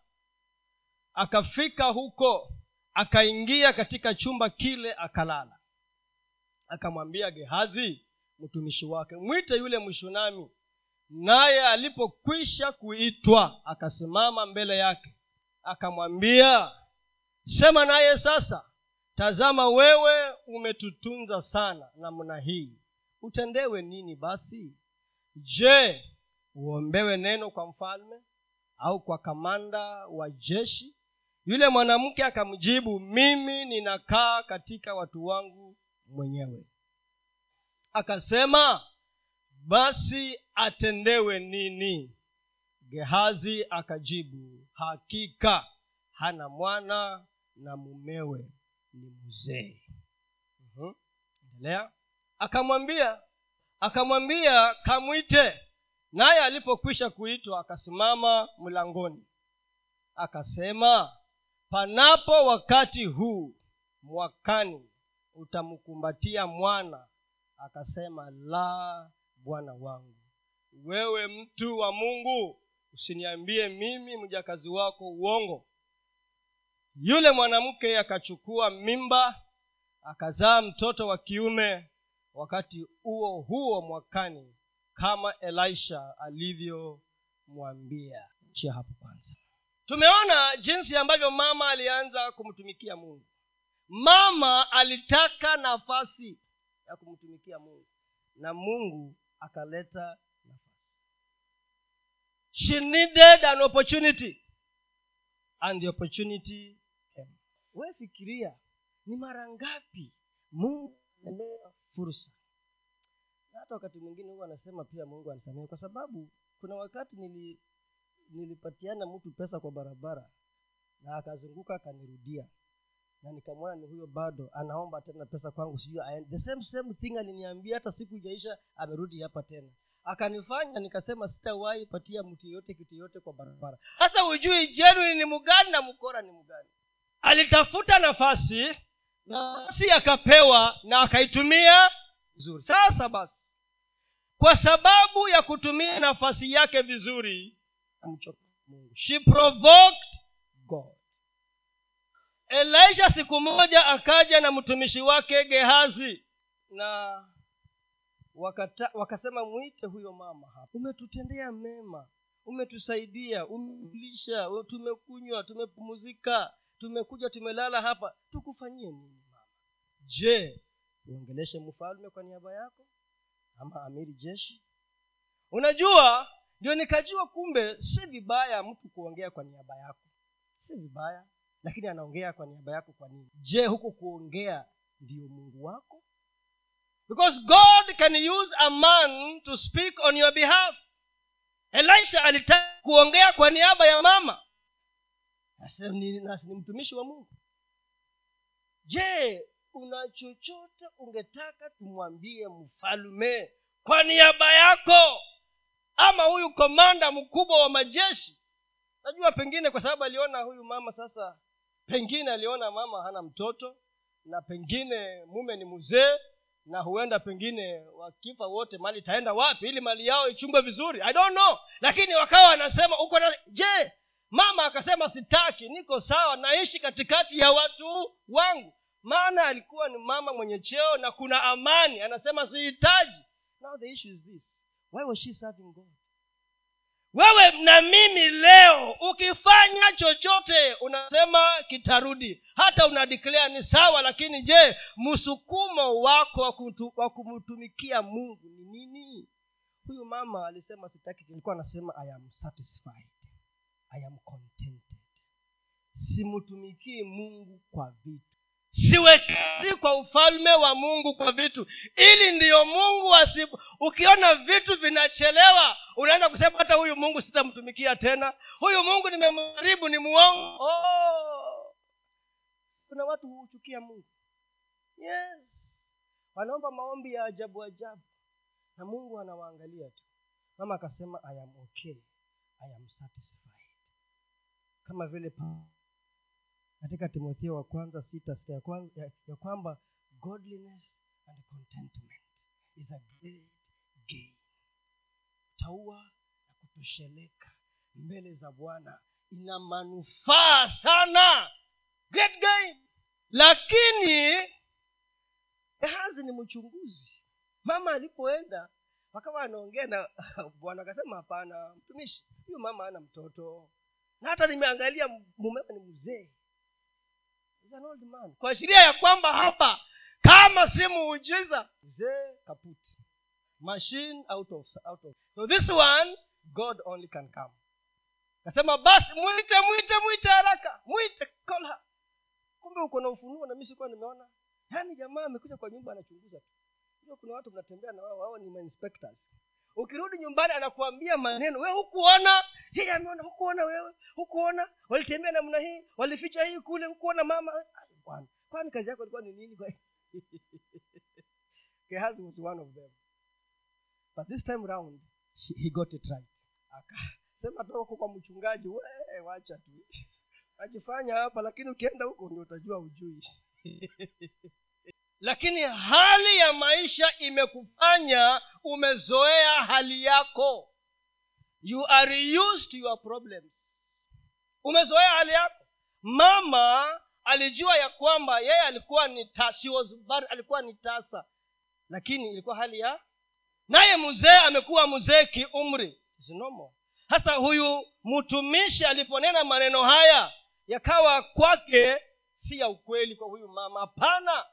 akafika huko akaingia katika chumba kile akalala. Akamwambia gehazi mtumishi wake mwite yule mshunami naye alipokwisha kuitwa akasimama mbele yake akamwambia sema naye sasa tazama wewe umetutunza sana namna hii. Utendewe nini basi? Je uombewe neno kwa mfalme au kwa kamanda wa jeshi? Yule mwanamke akamjibu mimi ninakaa katika watu wangu mwenyewe. Akasema basi atendewe nini? Gehazi akajibu hakika hana mwana na mumewe ni mzee. Mhm. endelea. Akamwambia akamwambia kamwite. Naye alipokwisha kuitwa akasimama mlangoni. Akasema panapo wakati huu mwakani utamkumbatia mwana. Akasema la bwana wangu. Wewe mtu wa mungu usiniambie mimi mjakazi wako uongo. Yule mwanamke akachukua mimba akazaa mtoto wa kiume wakati huo huo mwakani kama elisha alivyomwambia. Chia hapo kwanza. Tumeona jinsi ambavyo mama alianza kumtumikia mungu. Mama alitaka nafasi ya kumtumikia mungu. Na mungu akaleta nafasi. She needed an opportunity. And the opportunity came. We fikiria ni mara ngapi mungu analea fursa? Na hata wakati mwingine huwa anasema pia mungu anisamehe kwa sababu kuna wakati nili nilipatiana mtu pesa kwa barabara na akazunguka akanirudia na nikamwona ni huyo bado anaomba tena pesa kwangu sijui the same same thing aliniambia hata siku ijaisha amerudi hapa tena. Akanifanya nikasema sitawahi patia mtu yeyote kitu yote kwa barabara. Sasa hujui jenuini ni mgani na mkora ni mgani. Alitafuta nafasi nafasi akapewa na akaitumia vizuri. Sasa basi kwa sababu ya kutumia nafasi yake vizuri she provoked god elisha siku moja akaja na mtumishi wake gehazi na wakata, wakasema mwite huyo mama hapa. Umetutendea mema. Umetusaidia. Umelisha tumekunywa. Tumepumuzika tumekuja tumelala hapa. Tukufanyie nini mama? Je uongeleshe mfalme kwa niaba yako ama amiri jeshi? Unajua ndio nikajua kumbe si vibaya mtu kuongea kwa niaba yako. Si vibaya lakini anaongea kwa niaba yako kwa nini? Je huko kuongea ndiyo mungu wako? Because god can use a man to speak on your behalf. Elisha alitaka kuongea kwa niaba ya mama. Nasi ni mtumishi wa mungu. Je una chochote ungetaka tumwambie mfalume kwa niaba yako? Ama huyu komanda mkubwa wa majeshi? Najua pengine kwa sababu aliona huyu mama sasa pengine aliona mama hana mtoto na pengine mume ni mzee na huenda pengine wakifa wote mali itaenda wapi ili mali yao ichungwe vizuri? I don't know. Lakini wakawa wanasema uko na je mama akasema sitaki niko sawa naishi katikati ya watu wangu. Maana alikuwa ni mama mwenye cheo na kuna amani. Anasema sihitaji. Now the issue is this. Why was she serving god wewe na mimi leo ukifanya chochote unasema kitarudi. Hata unadiklea ni sawa lakini je msukumo wako wa kumtumikia mungu ni nini? Huyu mama alisema sitaki. Ilikuwa anasema i am satisfied. I am contented. Simtumikii mungu kwa vitu siwekezi kwa ufalme wa mungu kwa vitu. Ili ndiyo mungu asibu ukiona vitu vinachelewa unaanza kusema hata huyu mungu sitamtumikia tena. Huyu mungu nimemharibu ni muongo. Oh. kuna watu huuchukia mungu. Yes. Wanaomba maombi ya ajabu ajabu. Na mungu anawaangalia tu. Mama akasema i am okay. I am satisfied. Kama vile katika timotheo wa kwanza sita sita ya, kwanza, ya, ya kwamba godliness and contentment is a great gain. Taua na kutosheleka mbele za bwana ina manufaa sana. Great gain. Lakini gehazi ni mchunguzi. Mama alipoenda wakawa anaongea na bwana akasema hapana mtumishi huyu mama ana mtoto. Na hata nimeangalia mumewe ni mzee kuashiria ya kwamba hapa kama si muujiza mzee kaputi machine out of, out of. So this one god only can come. Kasema basi mwite mwite mwite haraka. Mwite kola kumbe uko na ufunuo na mi sikuwa nimeona. Yaani jamaa amekuja kwa nyumba anachunguza tu. Kuna watu mnatembea na wao wao ni mainspectors ukirudi nyumbani anakuambia maneno. Wee hukuona? Hii ameona. Hukuona wewe? Hukuona? Walitembea namna hii? Walificha hii kule? Hukuona mama? Bwana. Kwani kazi yako ilikuwa ni nini? Gehazi was one of them. But this time round he got it right. Akasema toko kwa mchungaji we wacha tu. Ajifanya hapa lakini ukienda huko ndio utajua ujui lakini hali ya maisha imekufanya umezoea hali yako. You are used to your problems. Umezoea hali yako. Mama alijua ya kwamba yeye alikuwa ni ta, she was bar, alikuwa ni tasa. Lakini ilikuwa hali ya naye mzee amekuwa mzee kiumri. Zinomo sasa huyu mtumishi aliponena maneno haya yakawa kwake si ya ukweli kwa huyu mama. Hapana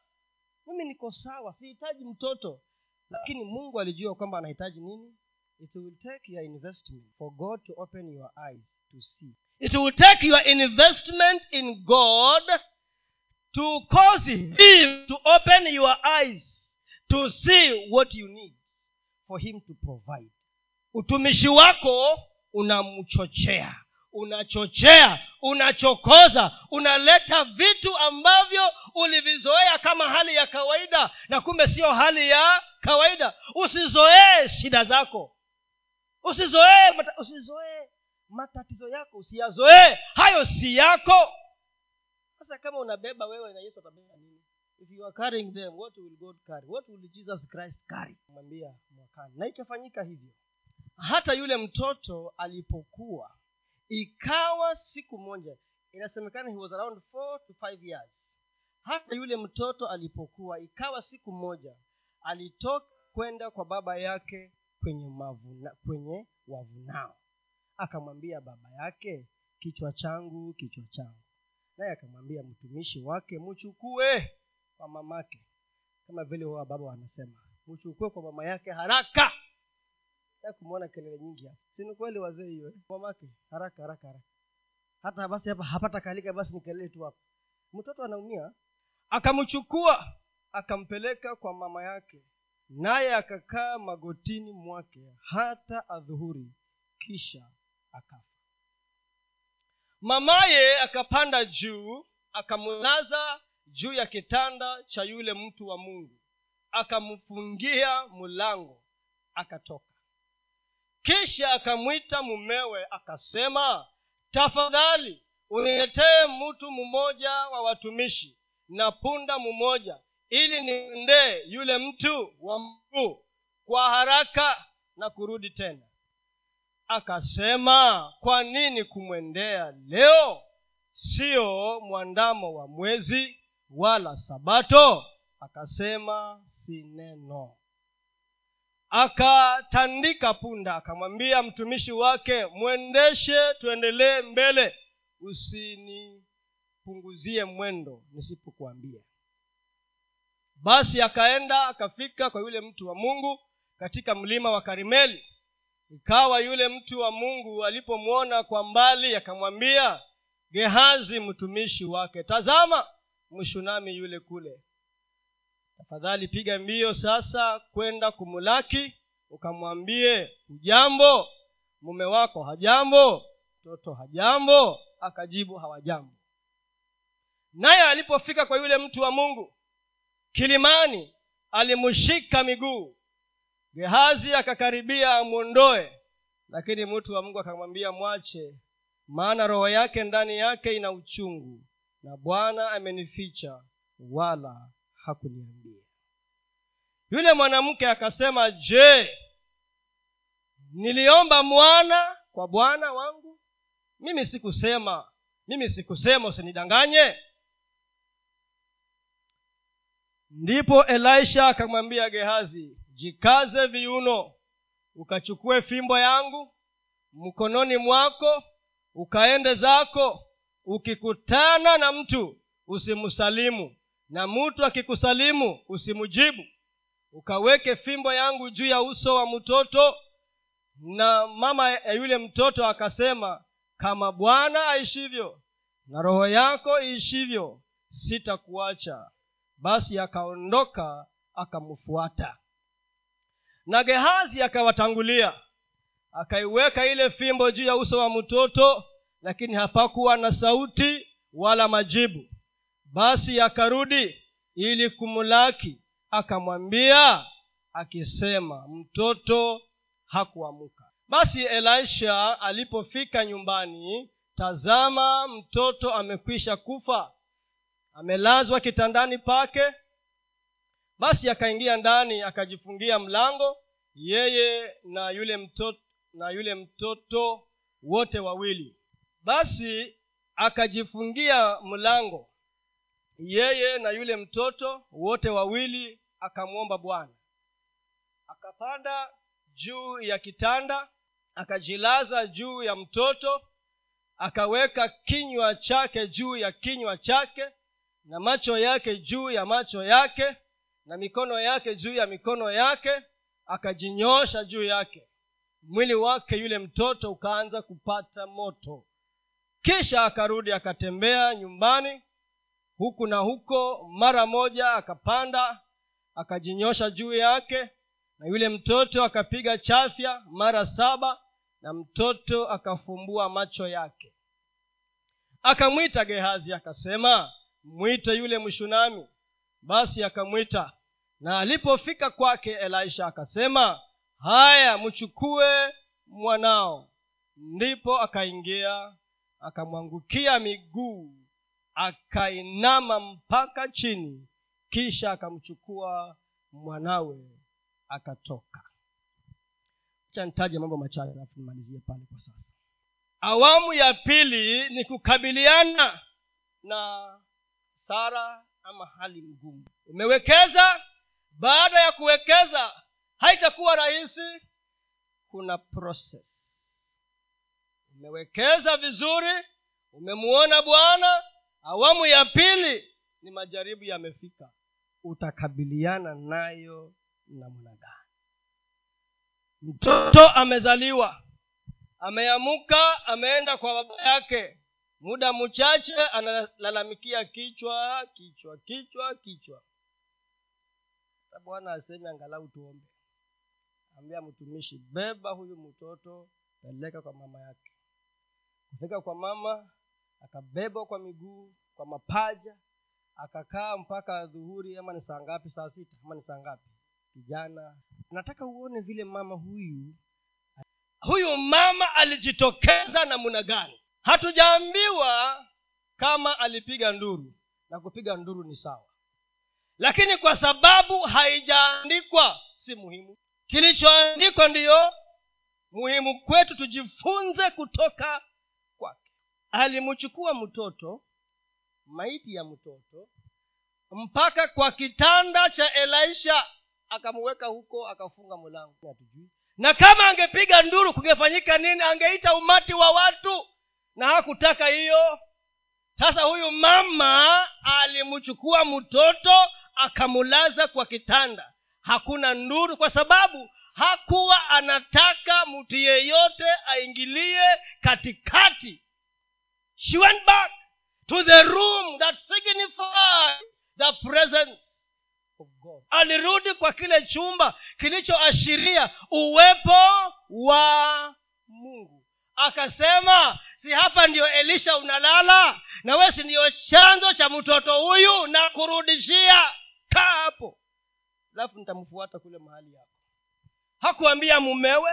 mimi niko sawa sihitaji mtoto. Lakini mungu alijua kwamba anahitaji nini? It will take your investment for god to open your eyes to see. It will take your investment in god to cause him to open your eyes to see what you need for him to provide. Utumishi wako unamchochea unachochea unachokoza unaleta vitu ambavyo ulivizoea kama hali ya kawaida na kumbe siyo hali ya kawaida. Usizoee shida zako. Usizoee mata, usizoee matatizo yako. Usiyazoee. Hayo si yako. Sasa kama unabeba wewe na yesu atabeba nini? If you are carrying them what will god carry? What will jesus christ carry? Mwambia mwakani. Na ikafanyika hivyo. Hata yule mtoto alipokuwa ikawa siku moja inasemekana he was around four to five years hata yule mtoto alipokuwa ikawa siku moja alitoka kwenda kwa baba yake kwenye mavuna, kwenye wavunao akamwambia baba yake kichwa changu kichwa changu. Naye akamwambia mtumishi wake mchukue kwa mamake kama vile huwa baba wanasema mchukue kwa mama yake haraka. Kumwona kelele nyingi hapa. Sini kweli wazee hiyo mamake haraka haraka haraka. Hata basi hapa hapata kalika basi ni kelele tu hapa. Mtoto anaumia akamchukua akampeleka kwa mama yake naye akakaa magotini mwake hata adhuhuri kisha akafa. Mamaye akapanda juu akamlaza juu ya kitanda cha yule mtu wa mungu akamfungia mlango akatoka. Kisha akamwita mumewe akasema tafadhali uniletee mtu mmoja wa watumishi na punda mmoja ili nimwendee yule mtu wa mguu kwa haraka na kurudi tena. Akasema kwa nini kumwendea leo? Sio mwandamo wa mwezi wala sabato? Akasema si neno. Akatandika punda akamwambia mtumishi wake mwendeshe tuendelee mbele usinipunguzie mwendo nisipokuambia. Basi akaenda akafika kwa yule mtu wa mungu katika mlima wa karimeli ikawa yule mtu wa mungu alipomwona kwa mbali akamwambia gehazi mtumishi wake tazama mshunami yule kule. Tafadhali piga mbio sasa kwenda kumulaki ukamwambie hujambo? Mume wako hajambo? Mtoto hajambo? Akajibu hawajambo naye alipofika kwa yule mtu wa mungu kilimani alimshika miguu. Gehazi akakaribia amwondoe lakini mtu wa mungu akamwambia mwache maana roho yake ndani yake ina uchungu na bwana amenificha wala hakuniambia. Yule mwanamke akasema je niliomba mwana kwa bwana wangu? Mimi sikusema mimi sikusema usinidanganye ndipo elisha akamwambia gehazi jikaze viuno ukachukue fimbo yangu mkononi mwako ukaende zako ukikutana na mtu usimsalimu na mtu akikusalimu usimjibu ukaweke fimbo yangu juu ya uso wa mtoto. Na mama ya yule mtoto akasema kama bwana aishivyo na roho yako iishivyo sitakuacha basi akaondoka akamfuata. Na gehazi akawatangulia akaiweka ile fimbo juu ya uso wa mtoto lakini hapakuwa na sauti wala majibu. Basi akarudi ili kumlaki akamwambia akisema mtoto hakuamuka basi elisha alipofika nyumbani tazama mtoto amekwisha kufa amelazwa kitandani pake. Basi akaingia ndani akajifungia mlango. Yeye na yule mtoto na yule mtoto wote wawili. Basi akajifungia mlango. Yeye na yule mtoto wote wawili akamwomba bwana. Akapanda juu ya kitanda akajilaza juu ya mtoto akaweka kinywa chake juu ya kinywa chake na macho yake juu ya macho yake na mikono yake juu ya mikono yake akajinyosha juu yake. Mwili wake yule mtoto ukaanza kupata moto. Kisha akarudi akatembea nyumbani huku na huko mara moja akapanda akajinyosha juu yake na yule mtoto akapiga chafya mara saba na mtoto akafumbua macho yake. Akamwita gehazi akasema mwite yule mshunami. Basi akamwita na alipofika kwake elisha akasema haya mchukue mwanao. Ndipo akaingia akamwangukia miguu akainama mpaka chini kisha akamchukua mwanawe akatoka. Cha mambo machache alafu nimalizie pale kwa sasa. Awamu ya pili ni kukabiliana na sara ama hali ngumu. Umewekeza baada ya kuwekeza haitakuwa rahisi kuna process. Umewekeza vizuri umemuona bwana awamu ya pili ni majaribu yamefika. Utakabiliana nayo namna gani mtoto amezaliwa ameamuka ameenda kwa baba yake muda mchache analalamikia kichwa kichwa kichwa kichwa. Bwana aseme angalau tuombe. Ambia mtumishi beba huyu mtoto peleka kwa mama yake. Kufika kwa mama akabebwa kwa miguu kwa mapaja akakaa mpaka dhuhuri ama ni saa ngapi? Saa sita ama ni saa ngapi? Kijana. Nataka uone vile mama huyu huyu mama alijitokeza namna gani hatujaambiwa kama alipiga nduru na kupiga nduru ni sawa. Lakini kwa sababu haijaandikwa si muhimu. Kilichoandikwa ndiyo muhimu kwetu tujifunze kutoka kwake. Alimchukua mtoto maiti ya mtoto mpaka kwa kitanda cha elisha akamuweka huko akafunga mlango. Hatujui. Na kama angepiga nduru kungefanyika nini? Angeita umati wa watu na hakutaka hiyo. Sasa huyu mama alimchukua mtoto akamulaza kwa kitanda. Hakuna nduru kwa sababu hakuwa anataka mtu yeyote aingilie katikati. She went back to the room that the presence of god. Alirudi kwa kile chumba kilichoashiria uwepo wa mungu. Akasema si hapa ndiyo elisha unalala na we si ndiyo chanzo cha mtoto huyu na kurudishia kaa hapo. Alafu nitamfuata kule mahali yako. Hakuambia mumewe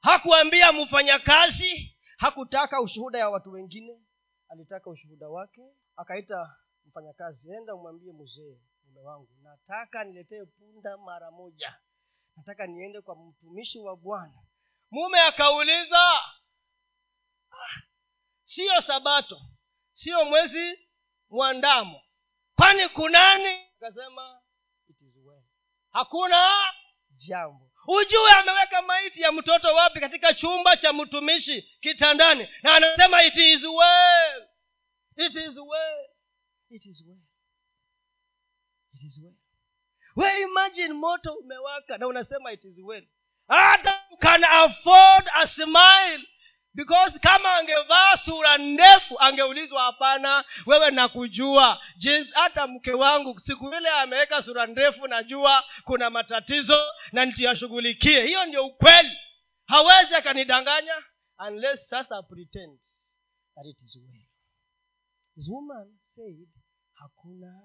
hakuambia mfanyakazi hakutaka ushuhuda ya watu wengine. Alitaka ushuhuda wake akaita mfanyakazi enda umwambie mzee mume wangu nataka niletee punda mara moja. Nataka niende kwa mtumishi wa bwana. Mume akauliza siyo sabato siyo mwezi mwandamo kwani kunani akasema it is well. Hakuna jambo. Ujue ameweka maiti ya mtoto wapi katika chumba cha mtumishi kitandani. Na anasema it is well. It is well. It is well. It is well. We imagine moto umewaka na unasema it is well. Adam can afford a smile because kama angevaa sura ndefu angeulizwa hapana wewe nakujua. Jinsi hata mke wangu siku ile ameweka sura ndefu najua kuna matatizo na nituyashughulikie hiyo ndio ukweli. Hawezi akanidanganya unless sasa pretend that it is well. This woman said hakuna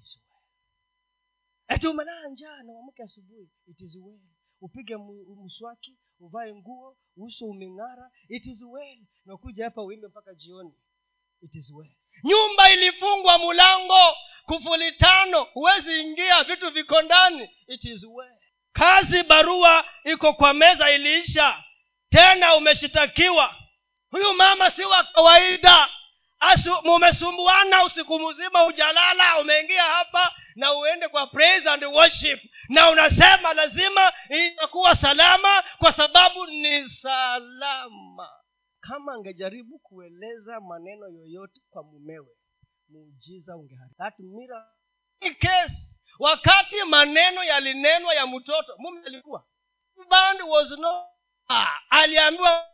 is well. Ati umelala njaa na uamke asubuhi. It is well upige mswaki uvae nguo uso umeng'ara. It is well. Nakuja hapa uimbe mpaka jioni. It is well. Nyumba ilifungwa mulango. Kufuli tano. Huwezi ingia. Vitu viko ndani. It is well. Kazi barua iko kwa meza iliisha. Tena umeshitakiwa. Huyu mama si wa kawaida. Mumesumbuana usiku mzima ujalala umeingia hapa na uende kwa praise and worship. Na unasema lazima itakuwa salama kwa sababu ni salama. Kama angejaribu kueleza maneno yoyote kwa mumewe muujiza ungeharibu case wakati maneno yalinenwa ya mtoto mume alikuwa band was no aliambiwa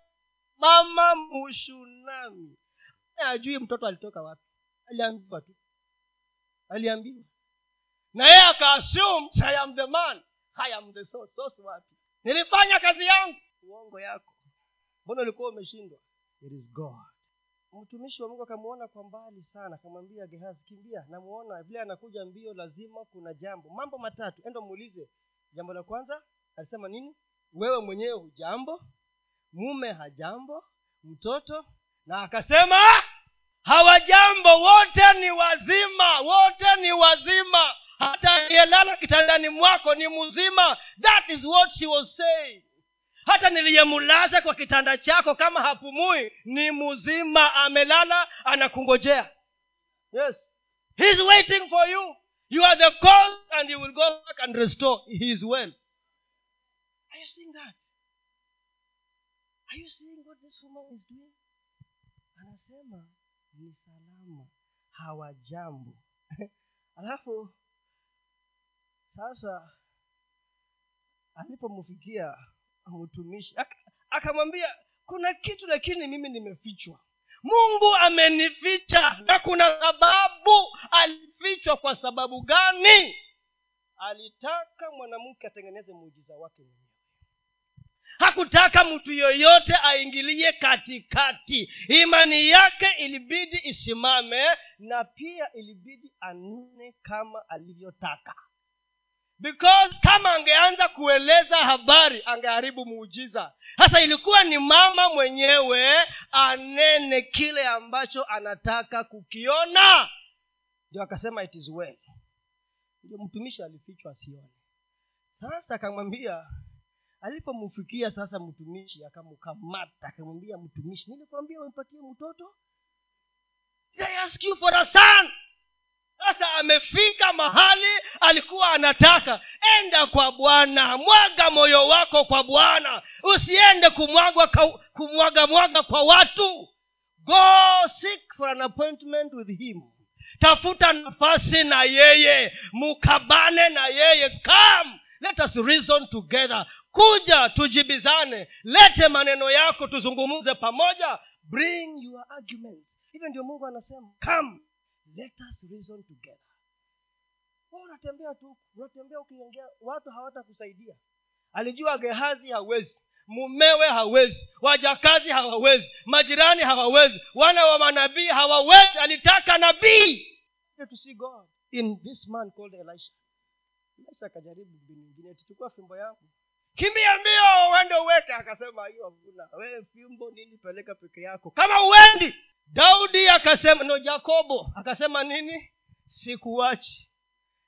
mama mushunami. Ajui mtoto alitoka wapi. Aliambiwa tu. Aliambiwa na yeye akaassume i am the man. I am the source wapi nilifanya kazi yangu. Uongo yako. Mbona ulikuwa umeshindwa? It is god. Mtumishi wa mungu akamuona kwa mbali sana akamwambia gehazi kimbia. Namuona vile anakuja mbio lazima kuna jambo. Mambo matatu. Enda muulize jambo la kwanza alisema nini? Wewe mwenyewe hujambo mume hajambo mtoto. Na akasema hawajambo wote ni wazima wote ni wazima hata aliyelala kitandani mwako ni mzima. That is what she was saying. Hata niliyemulaza kwa kitanda chako kama hapumui ni mzima. Amelala anakungojea. Yes. He is waiting for you. You are the cause and you will go back and restore his well. Are you seeing that? Are you seeing what this woman is doing? Anasema ni salama. Hawajambo alafu sasa alipomfikia mtumishi akamwambia kuna kitu lakini mimi nimefichwa. Mungu amenificha na kuna sababu alifichwa. Kwa sababu gani? Alitaka mwanamke atengeneze muujiza wake mwenyewe. Hakutaka mtu yoyote aingilie katikati. Imani yake ilibidi isimame na pia ilibidi anune kama alivyotaka because kama angeanza kueleza habari angeharibu muujiza. Sasa ilikuwa ni mama mwenyewe anene kile ambacho anataka kukiona. Ndio akasema it is well. Mtumishi alifichwa asione sasa akamwambia alipomfikia sasa mtumishi akamkamata akamwambia mtumishi nilikwambia umpatie mtoto. I ask you for a son sasa amefika mahali alikuwa anataka. Enda kwa bwana mwaga moyo wako kwa bwana. Usiende kumwaga kumwaga mwaga kwa watu. Go seek for an appointment with him. Tafuta nafasi na yeye. Mukabane na yeye. Come let us reason together. Kuja tujibizane. Lete maneno yako tuzungumze pamoja. Bring your arguments. Hivyo ndio mungu anasema. Come let us reason together. Unatembea tu unatembea ukiongea watu hawatakusaidia. Alijua gehazi hawezi mumewe hawezi wajakazi hawawezi majirani hawawezi wana wa manabii hawawezi. Alitaka nabii. To see god in this man called elisha. Elisha akajaribu mbinu tuchukua fimbo yangu. Kimbia mbio uende uweke. Akasema hiyo hakuna wewe fimbo nini peleka peke yako. Kama uendi daudi akasema no jakobo akasema nini? Sikuwachi.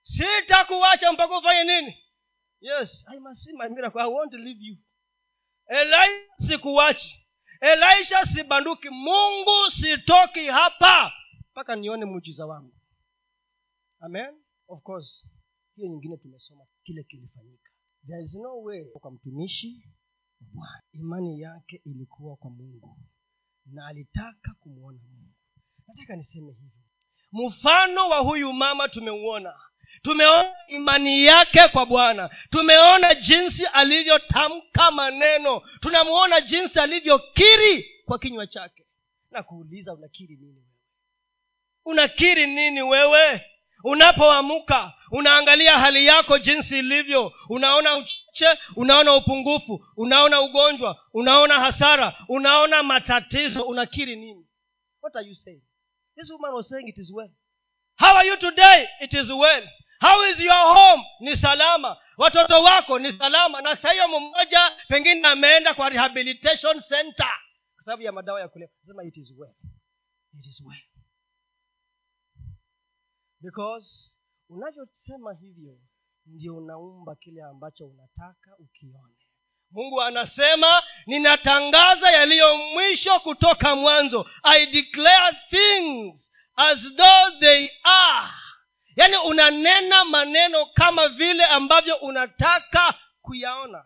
Sitakuwacha mpaka ufanye nini? Yes i must see my miracle. I want leave you. Elisha sikuwachi. Elisha sibanduki. Mungu sitoki hapa mpaka nione muujiza wangu. Amen? Of course hiyo nyingine tumesoma kile kilifanyika. There is no way kwa mtumishi imani yake ilikuwa kwa mungu na alitaka kumwona mungu. Nataka niseme hivi. Mfano wa huyu mama tumeuona. Tumeona imani yake kwa bwana. Tumeona jinsi alivyotamka maneno. Tunamuona jinsi alivyokiri kwa kinywa chake. Na kuuliza unakiri nini wewe? Unakiri nini wewe unapoamuka unaangalia hali yako jinsi ilivyo unaona uchache unaona upungufu unaona ugonjwa unaona hasara unaona matatizo unakiri nini? What are you saying? This woman was saying it is well. How are you today? It is well. How is your home? Ni salama. Watoto wako ni salama. Na sahiyo mmoja pengine ameenda kwa rehabilitation center kwa sababu ya madawa ya kulea sema it is well. It is well because unavyosema hivyo ndio unaumba kile ambacho unataka ukione. Mungu anasema ninatangaza yaliyo mwisho kutoka mwanzo. I declare things as though they are. Yaani unanena maneno kama vile ambavyo unataka kuyaona.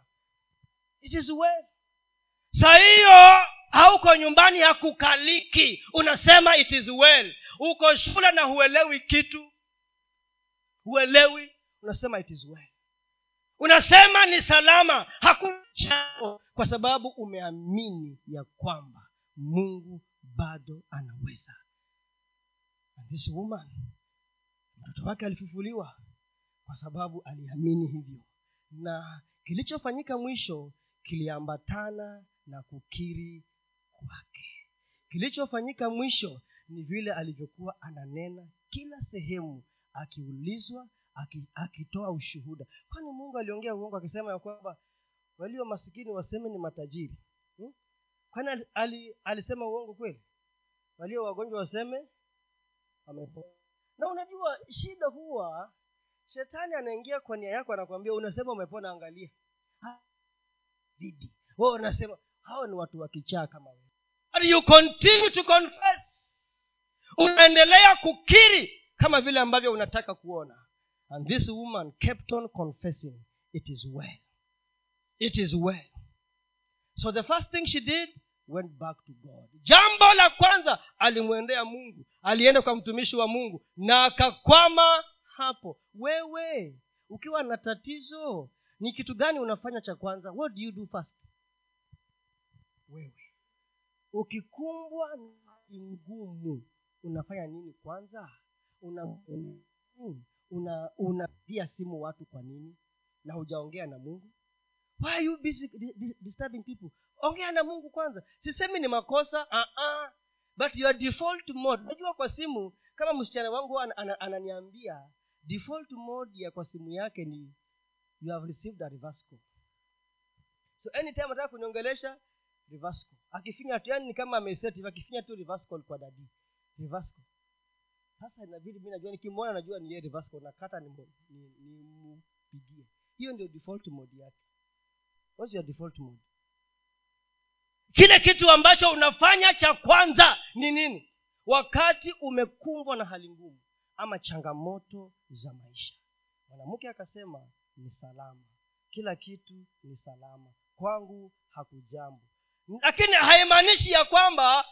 It is well. Saa hiyo hauko nyumbani hakukaliki. Unasema it is well uko shule na huelewi kitu. Huelewi unasema it is well. Unasema ni salama. Hakuna kwa sababu umeamini ya kwamba mungu bado anaweza. And this woman mtoto wake alifufuliwa kwa sababu aliamini hivyo. Na kilichofanyika mwisho kiliambatana na kukiri kwake. Kilichofanyika mwisho ni vile alivyokuwa ananena kila sehemu akiulizwa akitoa ushuhuda. Kwani mungu aliongea uongo akisema ya kwamba walio masikini waseme ni matajiri? Hmm? kwani ali, alisema uongo kweli? Walio wagonjwa waseme wamepona na unajua shida huwa shetani anaingia kwa nia yako anakwambia unasema umepona angalia. Dhidi wewe unasema hawa ni watu wa kichaa kama wewe. You continue to confess unaendelea kukiri kama vile ambavyo unataka kuona. And this woman kept on confessing it is well. It is well. So the first thing she did went back to god. Jambo la kwanza alimwendea mungu alienda kwa mtumishi wa mungu na akakwama hapo. Wewe ukiwa na tatizo ni kitu gani unafanya cha kwanza? What do you do first? Wewe. Ukikumbwa na ngumu unafanya nini kwanza? Una una unapigia simu watu kwa nini? Na hujaongea na mungu? Why are you busy disturbing people? Ongea na mungu kwanza. Sisemi ni makosa uh-uh. but your default mode najua kwa simu kama msichana wangu ananiambia an, ana default mode ya kwa simu yake ni you have received a reverse call so anytime ataka kuniongelesha reverse call akifinya tu yani ni kama ameset akifinya tu reverse call kwa dadi call sasa inabidi mi najua nikimwona najua ni yeye nakata nimpigie ni, ni hiyo ndio default mode yake. What's your default mode? Kile kitu ambacho unafanya cha kwanza ni nini? Wakati umekumbwa na hali ngumu ama changamoto za maisha. Mwanamke akasema ni salama. Kila kitu ni salama. Kwangu hakujambo. Lakini haimaanishi ya kwamba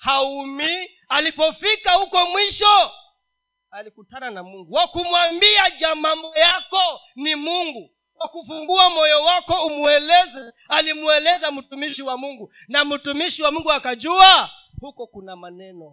haumii alipofika huko mwisho alikutana na mungu. Wa kumwambia ja mambo yako ni mungu. Wa kufungua moyo wako umweleze alimweleza mtumishi wa mungu. Na mtumishi wa mungu akajua huko kuna maneno